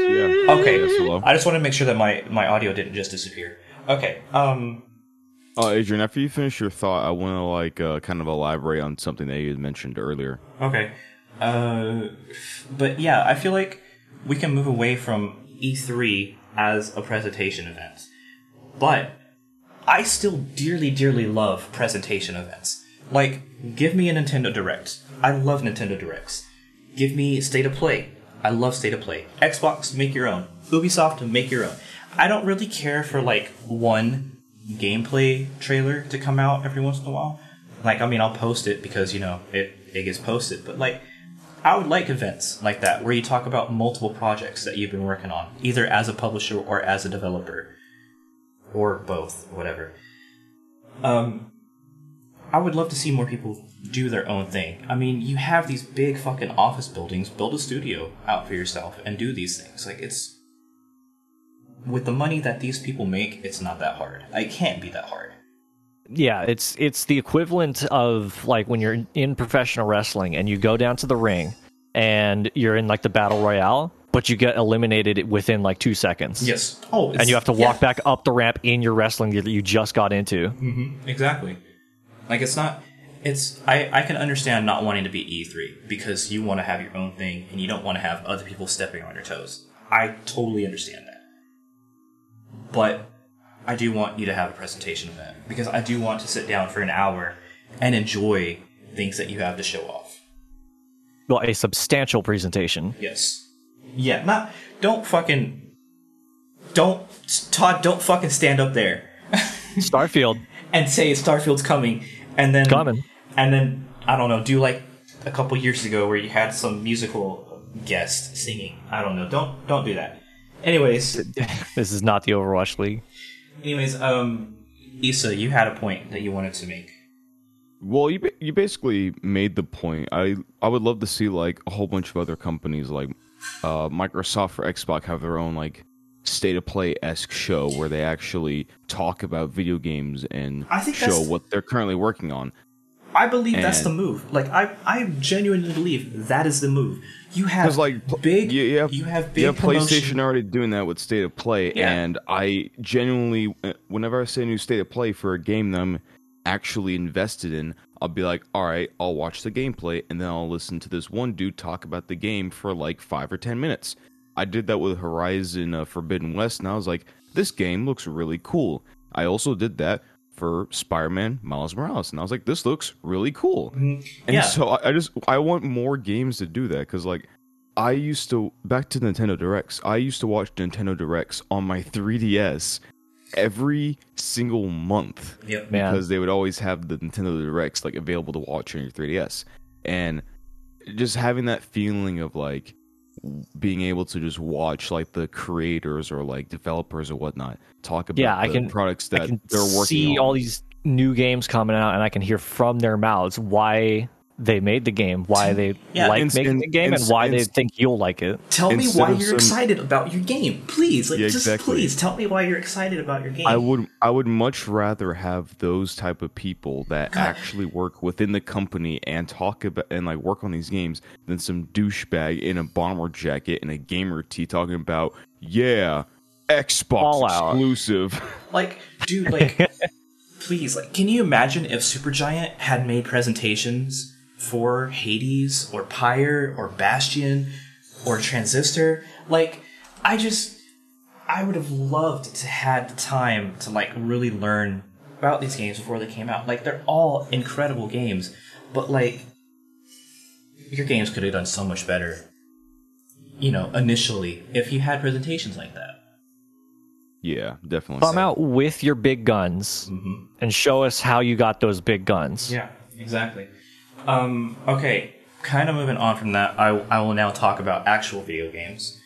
Okay, Yes. I just want to make sure that my my audio didn't just disappear. Okay. Um. Uh, Adrian, after you finish your thought, I want to like uh, kind of elaborate on something that you had mentioned earlier. Okay. Uh, but yeah, I feel like we can move away from E3 as a presentation event. But I still dearly, dearly love presentation events. Like, give me a Nintendo Direct. I love Nintendo Directs. Give me State of Play. I love State of Play. Xbox, make your own. Ubisoft, make your own. I don't really care for like one gameplay trailer to come out every once in a while. Like, I mean, I'll post it because you know it it gets posted. But like, I would like events like that where you talk about multiple projects that you've been working on, either as a publisher or as a developer, or both, whatever. Um, I would love to see more people do their own thing. I mean, you have these big fucking office buildings. Build a studio out for yourself and do these things. Like it's with the money that these people make, it's not that hard. It can't be that hard. Yeah, it's it's the equivalent of like when you're in professional wrestling and you go down to the ring and you're in like the battle royale, but you get eliminated within like two seconds. Yes. Oh, And you have to walk back up the ramp in your wrestling gear that you just got into. Mm-hmm. Exactly. Like it's not. It's I I can understand not wanting to be E3 because you want to have your own thing and you don't want to have other people stepping on your toes. I totally understand that. But I do want you to have a presentation event because I do want to sit down for an hour and enjoy things that you have to show off. Well, a substantial presentation. Yes. Yeah. Not. Don't fucking. Don't Todd. Don't fucking stand up there Starfield and say Starfield's coming, and then coming. and then I don't know, do like a couple years ago where you had some musical guest singing. I don't know. Don't don't do that. Anyways, This is not the Overwatch League. Anyways, um, Issa, you had a point that you wanted to make. Well, you you basically made the point. I I would love to see like a whole bunch of other companies like uh, Microsoft or Xbox have their own like state of play esque show where they actually talk about video games and show what they're currently working on. I believe that's the move. Like I, I genuinely believe that is the move. You have like big, you, you have you have big you have promotion- PlayStation already doing that with State of Play, Yeah. and I genuinely, uh, whenever I say a new State of Play for a game that I'm actually invested in, I'll be like, all right, I'll watch the gameplay, and then I'll listen to this one dude talk about the game for like five or ten minutes. I did that with Horizon uh, Forbidden West, and I was like, this game looks really cool. I also did that for Spider-Man Miles Morales, and I was like, this looks really cool. Mm-hmm. And Yeah. so I, I just I want more games to do that because like I used to back to Nintendo Directs. I used to watch Nintendo Directs on my 3DS every single month Yep. Because they would always have the Nintendo Directs like available to watch on your 3DS, and just having that feeling of like being able to just watch like the creators or like developers or whatnot talk about Yeah, I can- products I that can they're working see on. all these new games coming out, and I can hear from their mouths why they made the game, why they Yeah, like ins- making in- the game, and ins- why they think you'll like it. Tell me why you're some- excited about your game, please. Like, Yeah, just exactly. please tell me why you're excited about your game. I would I would much rather have those type of people that God. actually work within the company and talk about and like work on these games than some douchebag in a bomber jacket and a gamer tee talking about yeah Xbox Fallout. exclusive. Like, dude, like, please, like, can you imagine if Supergiant had made presentations for Hades or Pyre or Bastion or Transistor? Like, I just, I would have loved to had the time to like really learn about these games before they came out. Like, they're all incredible games, but like, your games could have done so much better. You know, initially, if you had presentations like that. yeah, definitely. Come out with your big guns mm-hmm. and show us how you got those big guns. Yeah, exactly. Um, okay, kind of moving on from that, I, I will now talk about actual video games.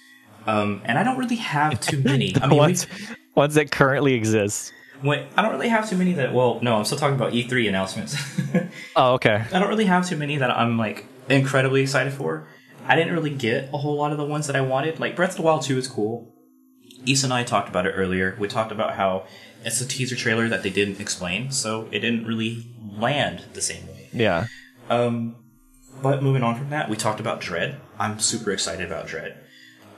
Um, and I don't really have too many. I mean, ones, ones that currently exist. wait, I don't really have too many that. Well, no, I'm still talking about E3 announcements. Oh, okay. I don't really have too many that I'm like incredibly excited for. I didn't really get a whole lot of the ones that I wanted. Like Breath of the Wild 2 is cool. Issa and I talked about it earlier. We talked about how it's a teaser trailer that they didn't explain, so it didn't really land the same way. Yeah. Um, but moving on from that, we talked about Dread. I'm super excited about Dread.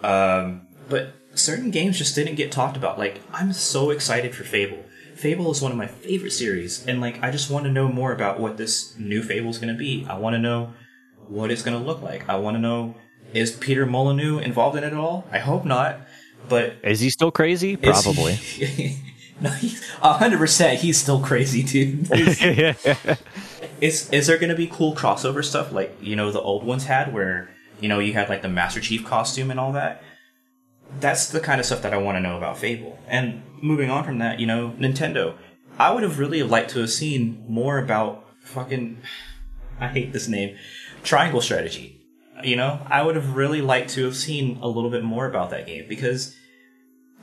Um, but certain games just didn't get talked about. Like, I'm so excited for Fable. Fable is one of my favorite series, and like, I just want to know more about what this new Fable is going to be. I want to know what it's going to look like. I want to know is Peter Molyneux involved in it at all? I hope not. But Is he still crazy? Probably. he- no, he's hundred percent. He's still crazy, dude. Is is there to be cool crossover stuff like you know the old ones had, where you know you had like the Master Chief costume and all that? That's the kind of stuff that I want to know about Fable. And moving on from that, you know, Nintendo. I would have really liked to have seen more about fucking. I hate this name, Triangle Strategy. You know, I would have really liked to have seen a little bit more about that game because,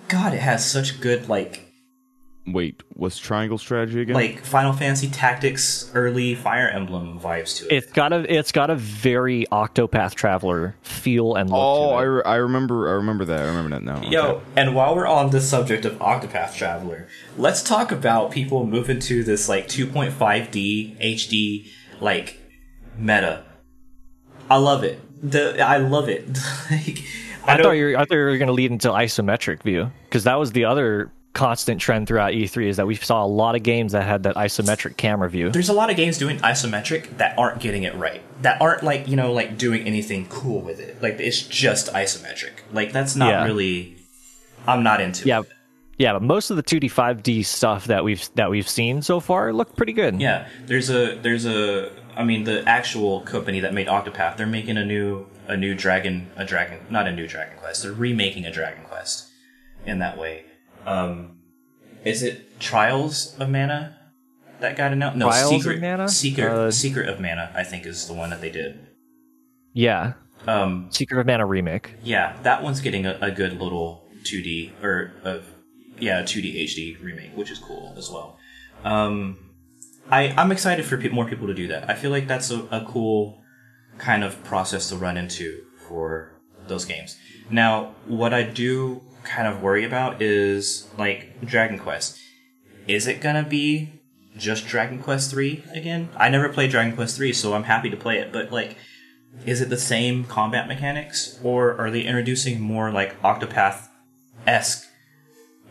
God, it has such good like Wait, what's Triangle Strategy again? like Final Fantasy Tactics early Fire Emblem vibes to it. It's got a it's got a very Octopath Traveler feel and look oh, to I, re- I remember I remember that. I remember that now. Yo, Okay. and while we're on the subject of Octopath Traveler, let's talk about people moving to this like 2.5D HD like meta. I love it. The I love it. like, I, know- thought you were, I thought you were going to lead into isometric view because that was the other constant trend throughout E3 is that we saw a lot of games that had that isometric camera view. there's a lot of games doing isometric that aren't getting it right. That aren't like, you know, like doing anything cool with it. Like it's just isometric. Like that's not Yeah. really I'm not into Yeah, it. yeah, but most of the 2D 5D stuff that we've that we've seen so far look pretty good. Yeah, there's a there's a I mean the actual company that made Octopath, they're making a new a new Dragon a Dragon not a new Dragon Quest. They're remaking a Dragon Quest in that way. Um is it Trials of Mana that got announced? No, Trials of Secret Mana? Secret Uh, Secret of Mana I think is the one that they did. yeah. Um Secret of Mana remake. yeah, that one's getting a, a good little 2D or of yeah, 2D HD remake, which is cool as well. Um, I I'm excited for pe- more people to do that. I feel like that's a, a cool kind of process to run into for those games. Now, what I do kind of worry about is like Dragon Quest. Is it gonna be just Dragon Quest 3 again? I never played Dragon Quest 3, so I'm happy to play it, but like is it the same combat mechanics or are they introducing more like octopath esque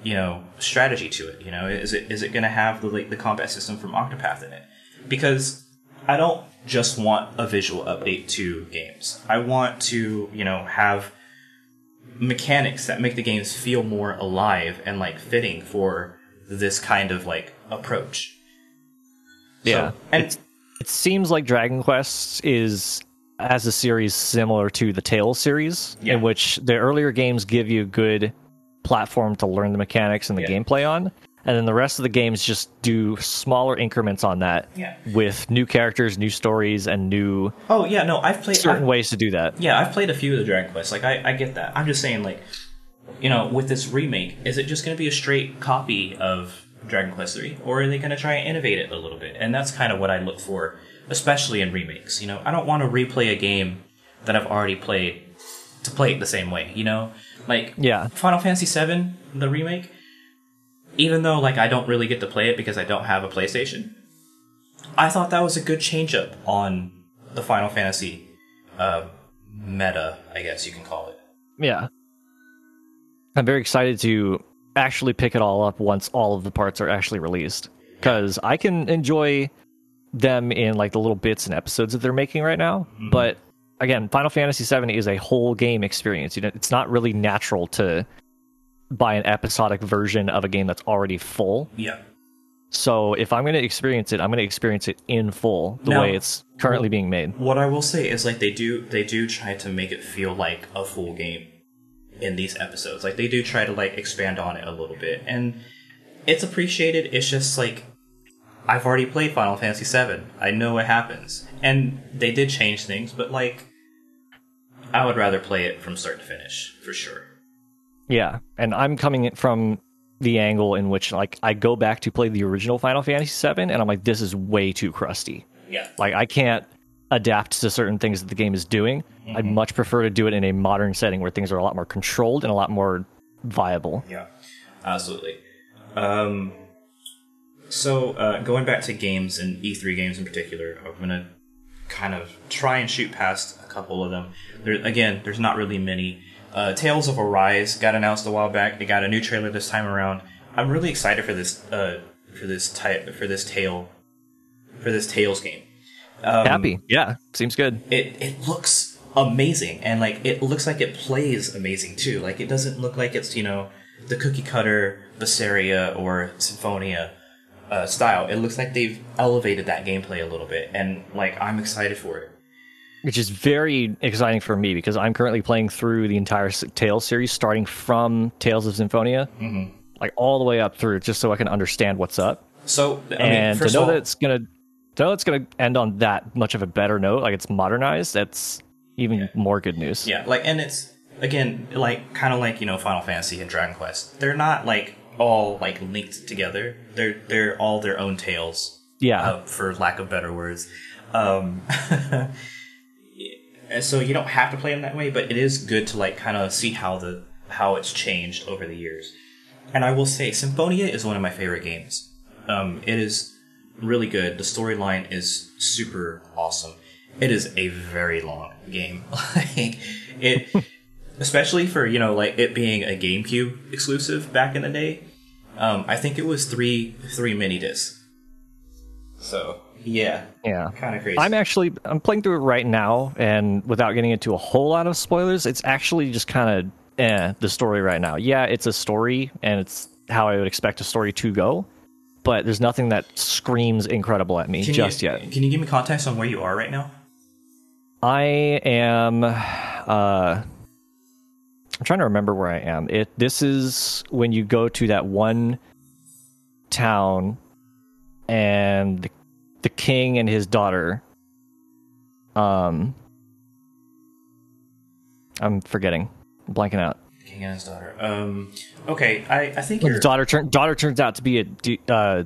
you know strategy to it you know is it is it to have the like the combat system from octopath in it because i don't just want a visual update to games i want to you know have mechanics that make the games feel more alive and like fitting for this kind of like approach So- Yeah. and It seems like Dragon Quest is as a series similar to the Tales series, Yeah. in which the earlier games give you a good platform to learn the mechanics and the Yeah. gameplay on, and then the rest of the games just do smaller increments on that Yeah. with new characters, new stories, and new oh yeah no i've played certain I've- ways to do that. Yeah, I've played a few of the Dragon Quests. Like, I, I get that. I'm just saying, like, you know, with this remake, is it just going to be a straight copy of Dragon Quest three, or are they going to try and innovate it a little bit? And that's kind of what I look for, especially in remakes. You know, I don't want to replay a game that I've already played to play it the same way. You know, like Yeah. Final Fantasy VII, the remake. Even though like I don't really get to play it because I don't have a PlayStation, I thought that was a good change up on the Final Fantasy uh, meta, I guess you can call it. Yeah. I'm very excited to actually pick it all up once all of the parts are actually released. Because I can enjoy them in like the little bits and episodes that they're making right now. But again, Final Fantasy VII is a whole game experience. You know, it's not really natural to buy an episodic version of a game that's already full. Yeah. So if I'm going to experience it, I'm going to experience it in full, the Now- way it's currently being made. What I will say is like they do they do try to make it feel like a full game in these episodes. Like they do try to like expand on it a little bit. And it's appreciated. It's just like I've already played Final Fantasy VII. I know what happens. And they did change things, but like I would rather play it from start to finish, for sure. Yeah, and I'm coming in from the angle in which like I go back to play the original Final Fantasy VII, and I'm like, this is way too crusty. Yeah. Like I can't adapt to certain things that the game is doing. I'd much prefer to do it in a modern setting where things are a lot more controlled and a lot more viable. Yeah, absolutely. Um, so uh, going back to games and E3 games in particular, I'm gonna kind of try and shoot past a couple of them. There again, there's not really many. Uh, Tales of Arise got announced a while back. They got a new trailer this time around. I'm really excited for this uh, for this type for this tale for this Tales game. Um, Happy, yeah, seems good. it it looks amazing and like it looks like it plays amazing too like it doesn't look like it's you know the cookie cutter Vesperia or Symphonia uh, style it looks like they've elevated that gameplay a little bit and like I'm excited for it Which is very exciting for me because I'm currently playing through the entire Tales series, starting from Tales of Symphonia, like all the way up through, just so I can understand what's up. so I mean, and to know all, that it's gonna to know it's gonna end on that much of a better note, like it's modernized, that's even more good news. yeah like and it's again like kind of like you know Final Fantasy and Dragon Quest they're not like all like linked together they're they're all their own tales Yeah. uh, for lack of better words. Um, and so you don't have to play them that way, but it is good to like kind of see how the how it's changed over the years. And I will say, Symphonia is one of my favorite games. Um, it is really good. The storyline is super awesome. It is a very long game. like it, especially for you know like it being a GameCube exclusive back in the day. Um, I think it was three three mini discs. So yeah, yeah. kind of crazy. I'm actually I'm playing through it right now, and without getting into a whole lot of spoilers, it's actually just kind of eh, the story right now. Yeah, it's a story, and it's how I would expect a story to go, but there's nothing that screams incredible at me Can just you, yet. Can you give me context on where you are right now? I am. Uh, I'm trying to remember where I am. It. This is when you go to that one town, and the, the king and his daughter. Um, I'm forgetting, I'm blanking out. King and his daughter. Um. Okay, I I think When daughter turn daughter turns out to be a d- uh,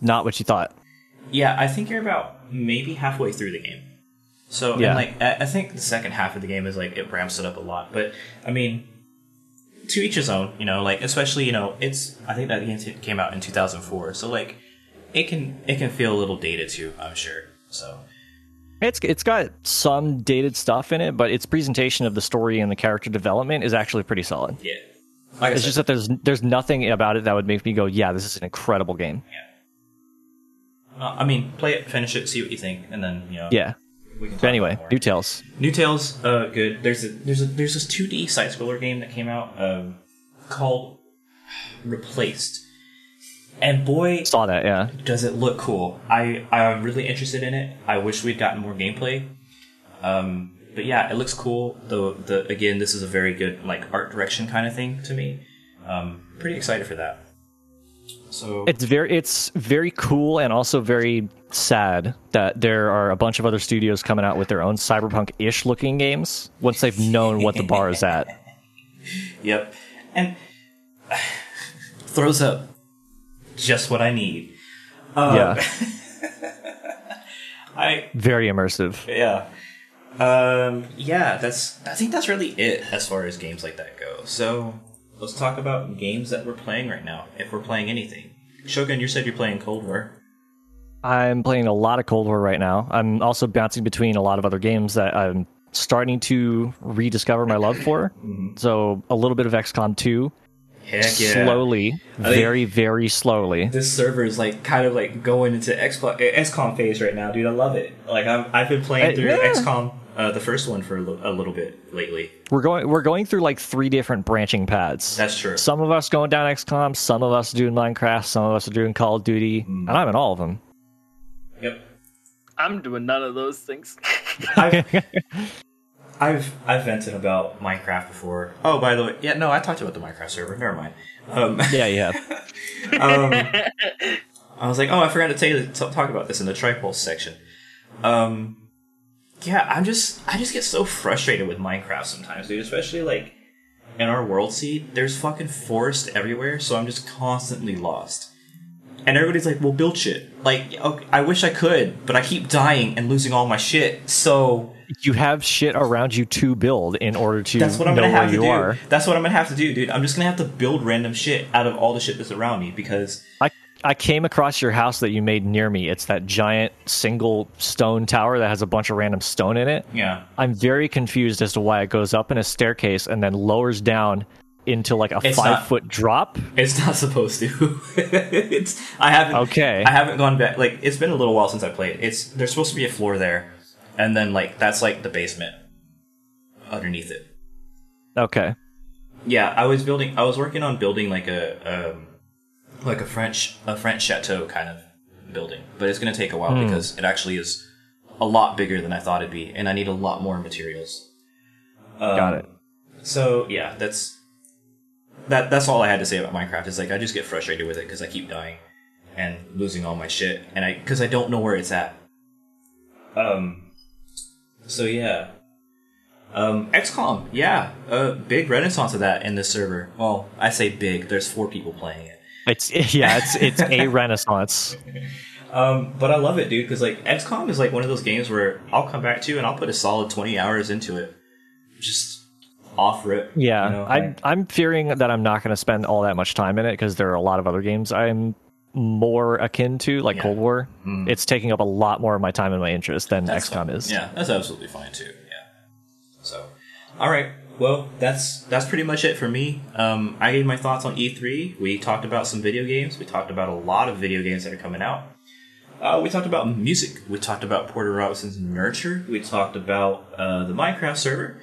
not what you thought. Yeah, I think you're about maybe halfway through the game. So Yeah. and like I I think the second half of the game is like it ramps it up a lot. But I mean, to each his own. You know, like especially you know it's I think that game came out in 2004. So like it can it can feel a little dated too. I'm sure. So It's it's got some dated stuff in it, but its presentation of the story and the character development is actually pretty solid. yeah, like It's said, just that there's there's nothing about it that would make me go, yeah, this is an incredible game. uh, I mean, play it, finish it, see what you think, and then you know. Yeah. We can anyway. New Tales. New Tales, uh, good. There's a there's a there's this 2D side scroller game that came out um, called Replaced, and boy, Saw that, yeah. does it look cool. I I'm really interested in it. I wish we'd gotten more gameplay. Um, but yeah, it looks cool. Though the again, this is a very good like art direction kind of thing to me. Um, pretty excited for that. So It's very it's very cool and also very sad that there are a bunch of other studios coming out with their own cyberpunk-ish looking games once they've known what the bar is at. Yep. And throws up just what I need. Um, Yeah. I Very immersive. yeah. Um, yeah, that's. I think that's really it as far as games like that go. So let's talk about games that we're playing right now. If we're playing anything, Shogun, you said you're playing Cold War. I'm playing a lot of Cold War right now. I'm also bouncing between a lot of other games that I'm starting to rediscover my love for. So a little bit of XCOM 2, Heck yeah! slowly, think- very, very slowly. This server is like kind of like going into XCOM, XCOM phase right now, dude. I love it. Like I'm, I've been playing Uh, through yeah. XCOM, uh, the first one for a li- a little bit lately. We're going we're going through like three different branching paths. That's true. Some of us going down XCOM, some of us doing Minecraft, some of us are doing Call of Duty, and I'm in all of them. Yep. I'm doing none of those things. I've, I've I've vented about Minecraft before. Oh, by the way, yeah, no, I talked about the Minecraft server. Never mind. Um, Yeah, yeah. um, I was like, oh, I forgot to tell you to talk about this in the tripulse section. Um, yeah, I'm just I just get so frustrated with Minecraft sometimes, dude. Especially like in our world seed, there's fucking forest everywhere, so I'm just constantly lost. And everybody's like, "Well, build shit." Like, okay, I wish I could, but I keep dying and losing all my shit. So you have shit around you to build in order to that's what I'm gonna have to do. are. That's what I'm gonna have to do, dude. I'm just gonna have to build random shit out of all the shit that's around me because I I came across your house that you made near me. It's that giant single stone tower that has a bunch of random stone in it. yeah, I'm very confused as to why it goes up in a staircase and then lowers down into like a It's five not- foot drop. It's not supposed to. it's I haven't Okay. I haven't gone back. Like it's been a little while since I played. It's there's supposed to be a floor there, and then like that's like the basement underneath it. Okay. Yeah, I was building. I was working on building like a um, like a French a French chateau kind of building, but it's gonna take a while Hmm. because it actually is a lot bigger than I thought it'd be, and I need a lot more materials. Um, Got it. So yeah, that's that. That's all I had to say about Minecraft. Is like I just get frustrated with it because I keep dying and losing all my shit, and I because I don't know where it's at. Um. So yeah. Um, XCOM, yeah, a big renaissance of that in this server. Well, I say big. There's four people playing it. It's yeah, it's it's a renaissance. Um, but I love it, dude, because like XCOM is like one of those games where I'll come back to and I'll put a solid 20 hours into it, just off rip. Yeah, you know, I'm I'm fearing that I'm not going to spend all that much time in it because there are a lot of other games I'm more akin to, like Yeah. Cold War. It's taking up a lot more of my time and my interest than That's XCOM fine. is. Yeah, that's absolutely fine too. Yeah. So, all right. Well, that's that's pretty much it for me. Um, I gave my thoughts on E3. We talked about some video games. We talked about a lot of video games that are coming out. Uh, we talked about music. We talked about Porter Robinson's Nurture. We talked about uh, the Minecraft server.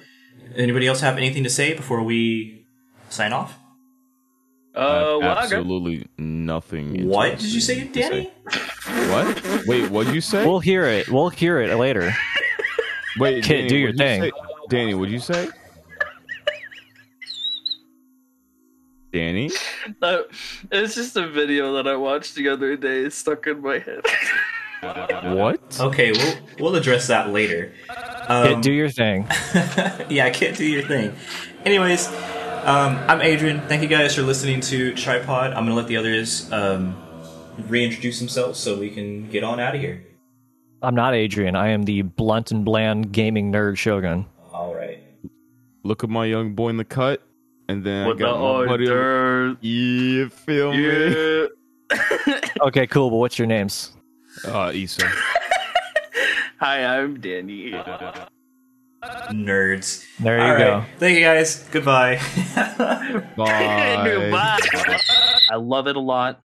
Anybody else have anything to say before we sign off? Uh, I well, have I got- absolutely nothing. What did you say, to Danny? What? Wait, what'd you say? We'll hear it. We'll hear it later. Wait, Kid, Danny, do your what'd you thing. say? Danny, what'd you say? Danny? Uh, it's just a video that I watched the other day. It's stuck in my head. What? Okay, we'll we'll address that later. Kid, Um, do your thing. yeah, I can't do your thing. Anyways, um, I'm Adrian. Thank you guys for listening to Tripod. I'm gonna let the others um, reintroduce themselves so we can get on out of here. I'm not Adrian. I am the blunt and bland gaming nerd Shogun. All right. Look at my young boy in the cut, and then With I the got my buddy. over- orders. Yeah, feel me? Okay, cool. But what's your names? Uh, Issa. Hi, I'm Danny. Nerds. There you All go. right. Thank you guys. Goodbye. Bye. Goodbye. I love it a lot.